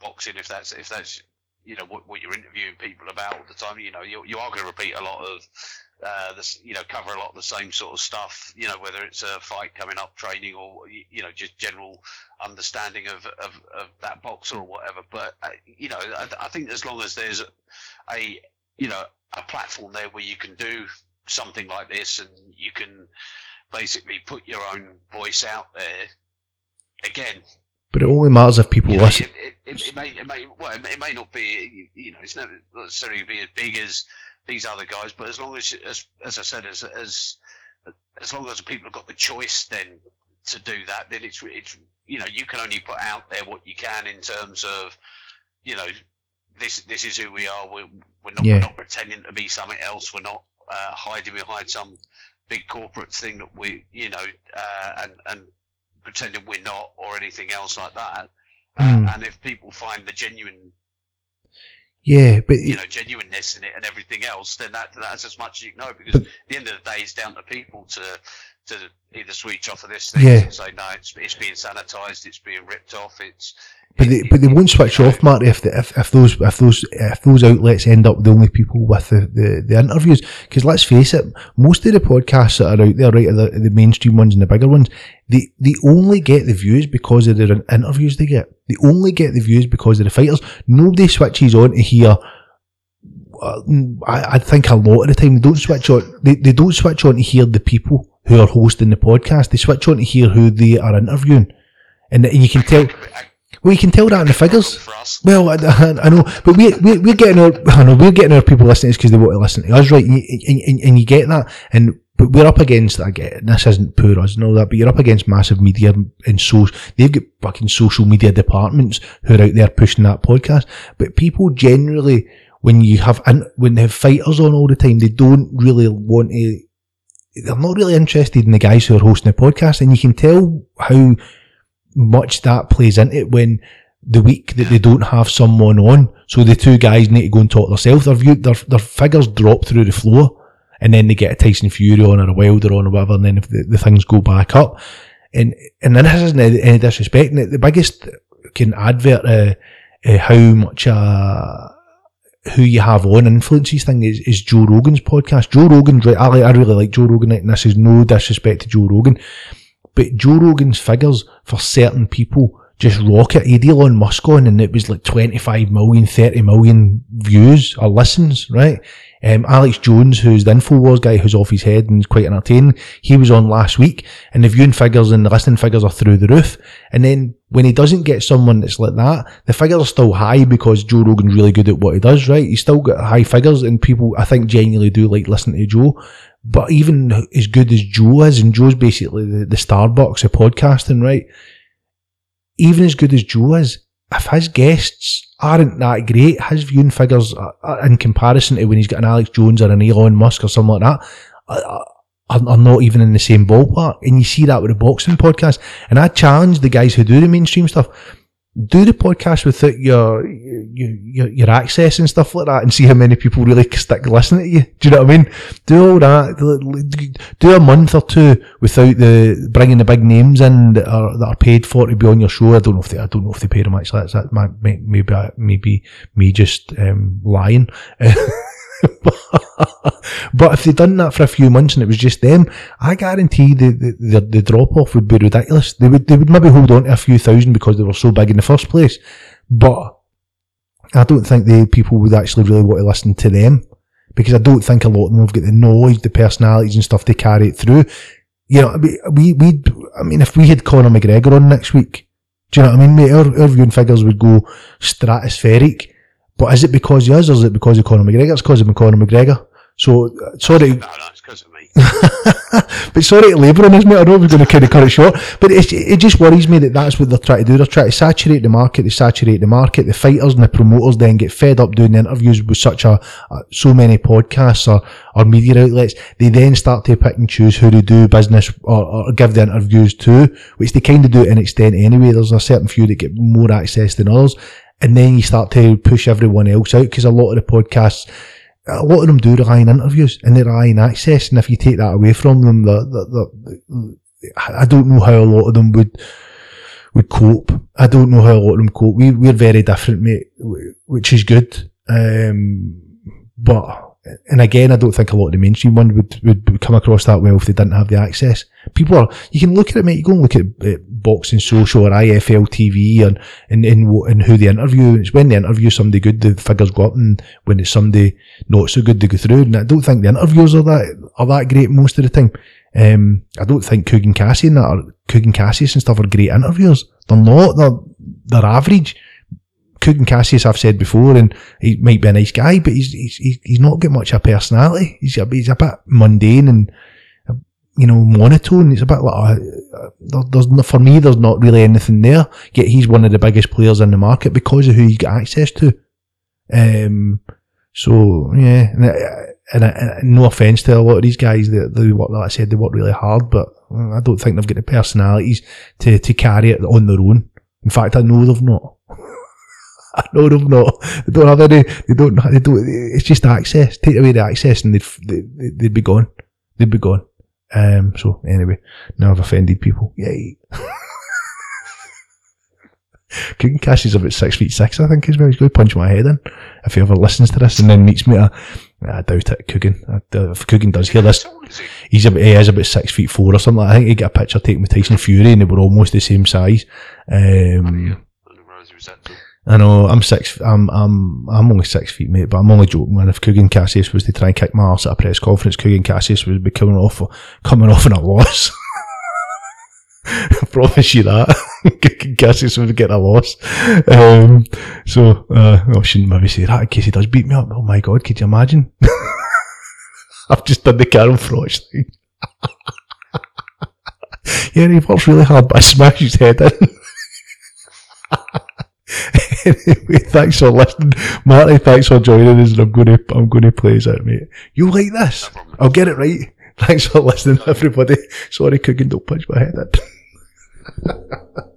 boxing, if that's if that's you know what, what you're interviewing people about all the time, you know, you, you are going to repeat a lot of uh, this, you know, cover a lot of the same sort of stuff, you know, whether it's a fight coming up, training, or you know, just general understanding of of, of that boxer or whatever. But uh, you know, I, I think as long as there's a, a you know a platform there where you can do something like this and you can basically put your own voice out there again but it only matters if people know, listen. It, it, it, may, it may, well, it may not be, you know, it's not necessarily be as big as these other guys, but as long as, as, as I said, as, as, as long as people have got the choice then to do that, then it's, it's, you know, you can only put out there what you can in terms of, you know, this, this is who we are. We're, we're not, Yeah. we're not pretending to be something else. We're not uh, hiding behind some big corporate thing that we, you know, uh, and, and pretending we're not or anything else like that. Mm. Uh, and if people find the genuine Yeah, but you know genuineness in it and everything else, then that that's as much as you know. Because But- at the end of the day, it's down to people to to either switch off of this thing Yeah. and say no, it's, it's being sanitized, it's being ripped off, it's. But it- they, but they won't switch you know, off, Marty, if, the, if if those if those if those outlets end up the only people with the, the, the interviews. Because let's face it, most of the podcasts that are out there, right, the, the mainstream ones and the bigger ones, they they only get the views because of the interviews they get. They only get the views because of the fighters. Nobody switches on to hear. Uh, I, I think a lot of the time they don't switch on. They, they don't switch on to hear the people who are hosting the podcast. They switch on to hear who they are interviewing, and, you can tell. Well, you can tell that in the figures. Well, I, I know, but we're, we're, we're getting our, I know, we're getting our people listening because they want to listen to us, right? And you, and, and, you get that. And, but we're up against, I get this isn't poor us and all that, but you're up against massive media and so, they've got fucking social media departments who are out there pushing that podcast. But people generally, when you have, when they have fighters on all the time, they don't really want to, they're not really interested in the guys who are hosting the podcast. And you can tell how much that plays into it when the week that they don't have someone on, so the two guys need to go and talk themselves. Their view, their their figures drop through the floor, and then they get a Tyson Fury on or a Wilder on or whatever, and then if the, the things go back up, and and then this isn't any, disrespect. The biggest can advert uh, uh, how much uh, who you have on influences thing is, is Joe Rogan's podcast. Joe Rogan, right, I, I really like Joe Rogan, and this is no disrespect to Joe Rogan, but Joe Rogan's figures for certain people just rocket. He had Elon Musk on and it was like 25 million, 30 million views or listens, right? Um, Alex Jones, who's the InfoWars guy who's off his head and is quite entertaining, he was on last week and the viewing figures and the listening figures are through the roof. And then when he doesn't get someone that's like that, the figures are still high because Joe Rogan's really good at what he does, right? He's still got high figures and people, I think, genuinely do like listening to Joe. But even as good as Joe is, and Joe's basically the, the Starbucks of podcasting, right? Even as good as Joe is, if his guests aren't that great, his viewing figures are, are in comparison to when he's got an Alex Jones or an Elon Musk or something like that, are, are, are not even in the same ballpark. And you see that with the boxing podcast. And I challenge the guys who do the mainstream stuff. Do the podcast without your, your your access and stuff like that, and see how many people really stick listening to you. Do you know what I mean? Do all that. Do a month or two without the bringing the big names in that are that are paid for to be on your show. I don't know if they I don't know if they pay them actually. That's that might, maybe maybe me just um, lying. but if they'd done that for a few months and it was just them, I guarantee the the, the, the drop off would be ridiculous. They would they would maybe hold on to a few thousand because they were so big in the first place, but I don't think the people would actually really want to listen to them because I don't think a lot of them have got the knowledge, the personalities and stuff to carry it through. You know, we we I mean, if we had Conor McGregor on next week, do you know what I mean, mate? Our, our viewing figures would go stratospheric. But is it because he is, or is it because of Conor McGregor? It's because of Conor McGregor. So uh, sorry, no, no, it's because of me. but sorry to labour on this, mate. I know we're going to kind of cut it short, but it, it just worries me that that's what they're trying to do. They're trying to saturate the market. They saturate the market. The fighters and the promoters then get fed up doing the interviews with such a, a so many podcasts or, or media outlets. They then start to pick and choose who to do business or, or give the interviews to, which they kind of do to an extent anyway. There's a certain few that get more access than others. And then you start to push everyone else out because a lot of the podcasts, a lot of them do rely on interviews and they rely on access. And if you take that away from them, the, the, I don't know how a lot of them would would cope. I don't know how a lot of them cope. We we're very different, mate, which is good. Um, but and again, I don't think a lot of the mainstream one would would come across that well if they didn't have the access. People are, you can look at it, mate. You go and look at uh, Boxing Social or IFL TV and and and, and who they interview. It's when they interview somebody good, the figures go up, and when it's somebody not so good, they go through. And I don't think the interviews are that are that great most of the time. Um, I don't think Kugan Cassie and that are Kugan Cassius and stuff are great interviewers. They're not. They're they're average. Kugan Cassius, I've said before, and he might be a nice guy, but he's he's he's- not got much of a personality. He's a, he's a bit mundane and you know monotone. It's a bit like uh, there, there's for me. There's not really anything there. Yet he's one of the biggest players in the market because of who he's got access to. Um. So yeah, and, uh, and, uh, and no offense to a lot of these guys, they, they work like I said, they work really hard, but I don't think they've got the personalities to to carry it on their own. In fact, I know they've not. I know they've not. They don't have any. They don't. They don't. It's just access. Take away the access, and they'd they'd, they'd be gone. They'd be gone. Um. So anyway, now I've offended people. Yay. Kugan Cassie's about six feet six, I think, as well. He's going to punch my head in if he ever listens to this and then meets me. I, I doubt it, Kugan. If Kugan does hear this, is he's about, he is about six feet four or something. I think he got a picture taken with Tyson Fury and they were almost the same size. Um. I know I'm six. I'm I'm I'm only six feet, mate. But I'm only joking. Man, if Kugan Cassius was to try and kick my arse at a press conference, Kugan Cassius would be coming off coming off in a loss. I promise you that. Cassius would get a loss. Um, so uh, I shouldn't maybe say that in case he does beat me up. Oh my god, could you imagine? I've just done the Carl Froch thing. yeah, he works really hard, but I smashed his head in. Anyway, thanks for listening, Marty. Thanks for joining us, and I'm going to I'm going to play out, mate. You like this? No. I'll get it right. Thanks for listening, everybody. Sorry, Kugan. Don't punch my head in.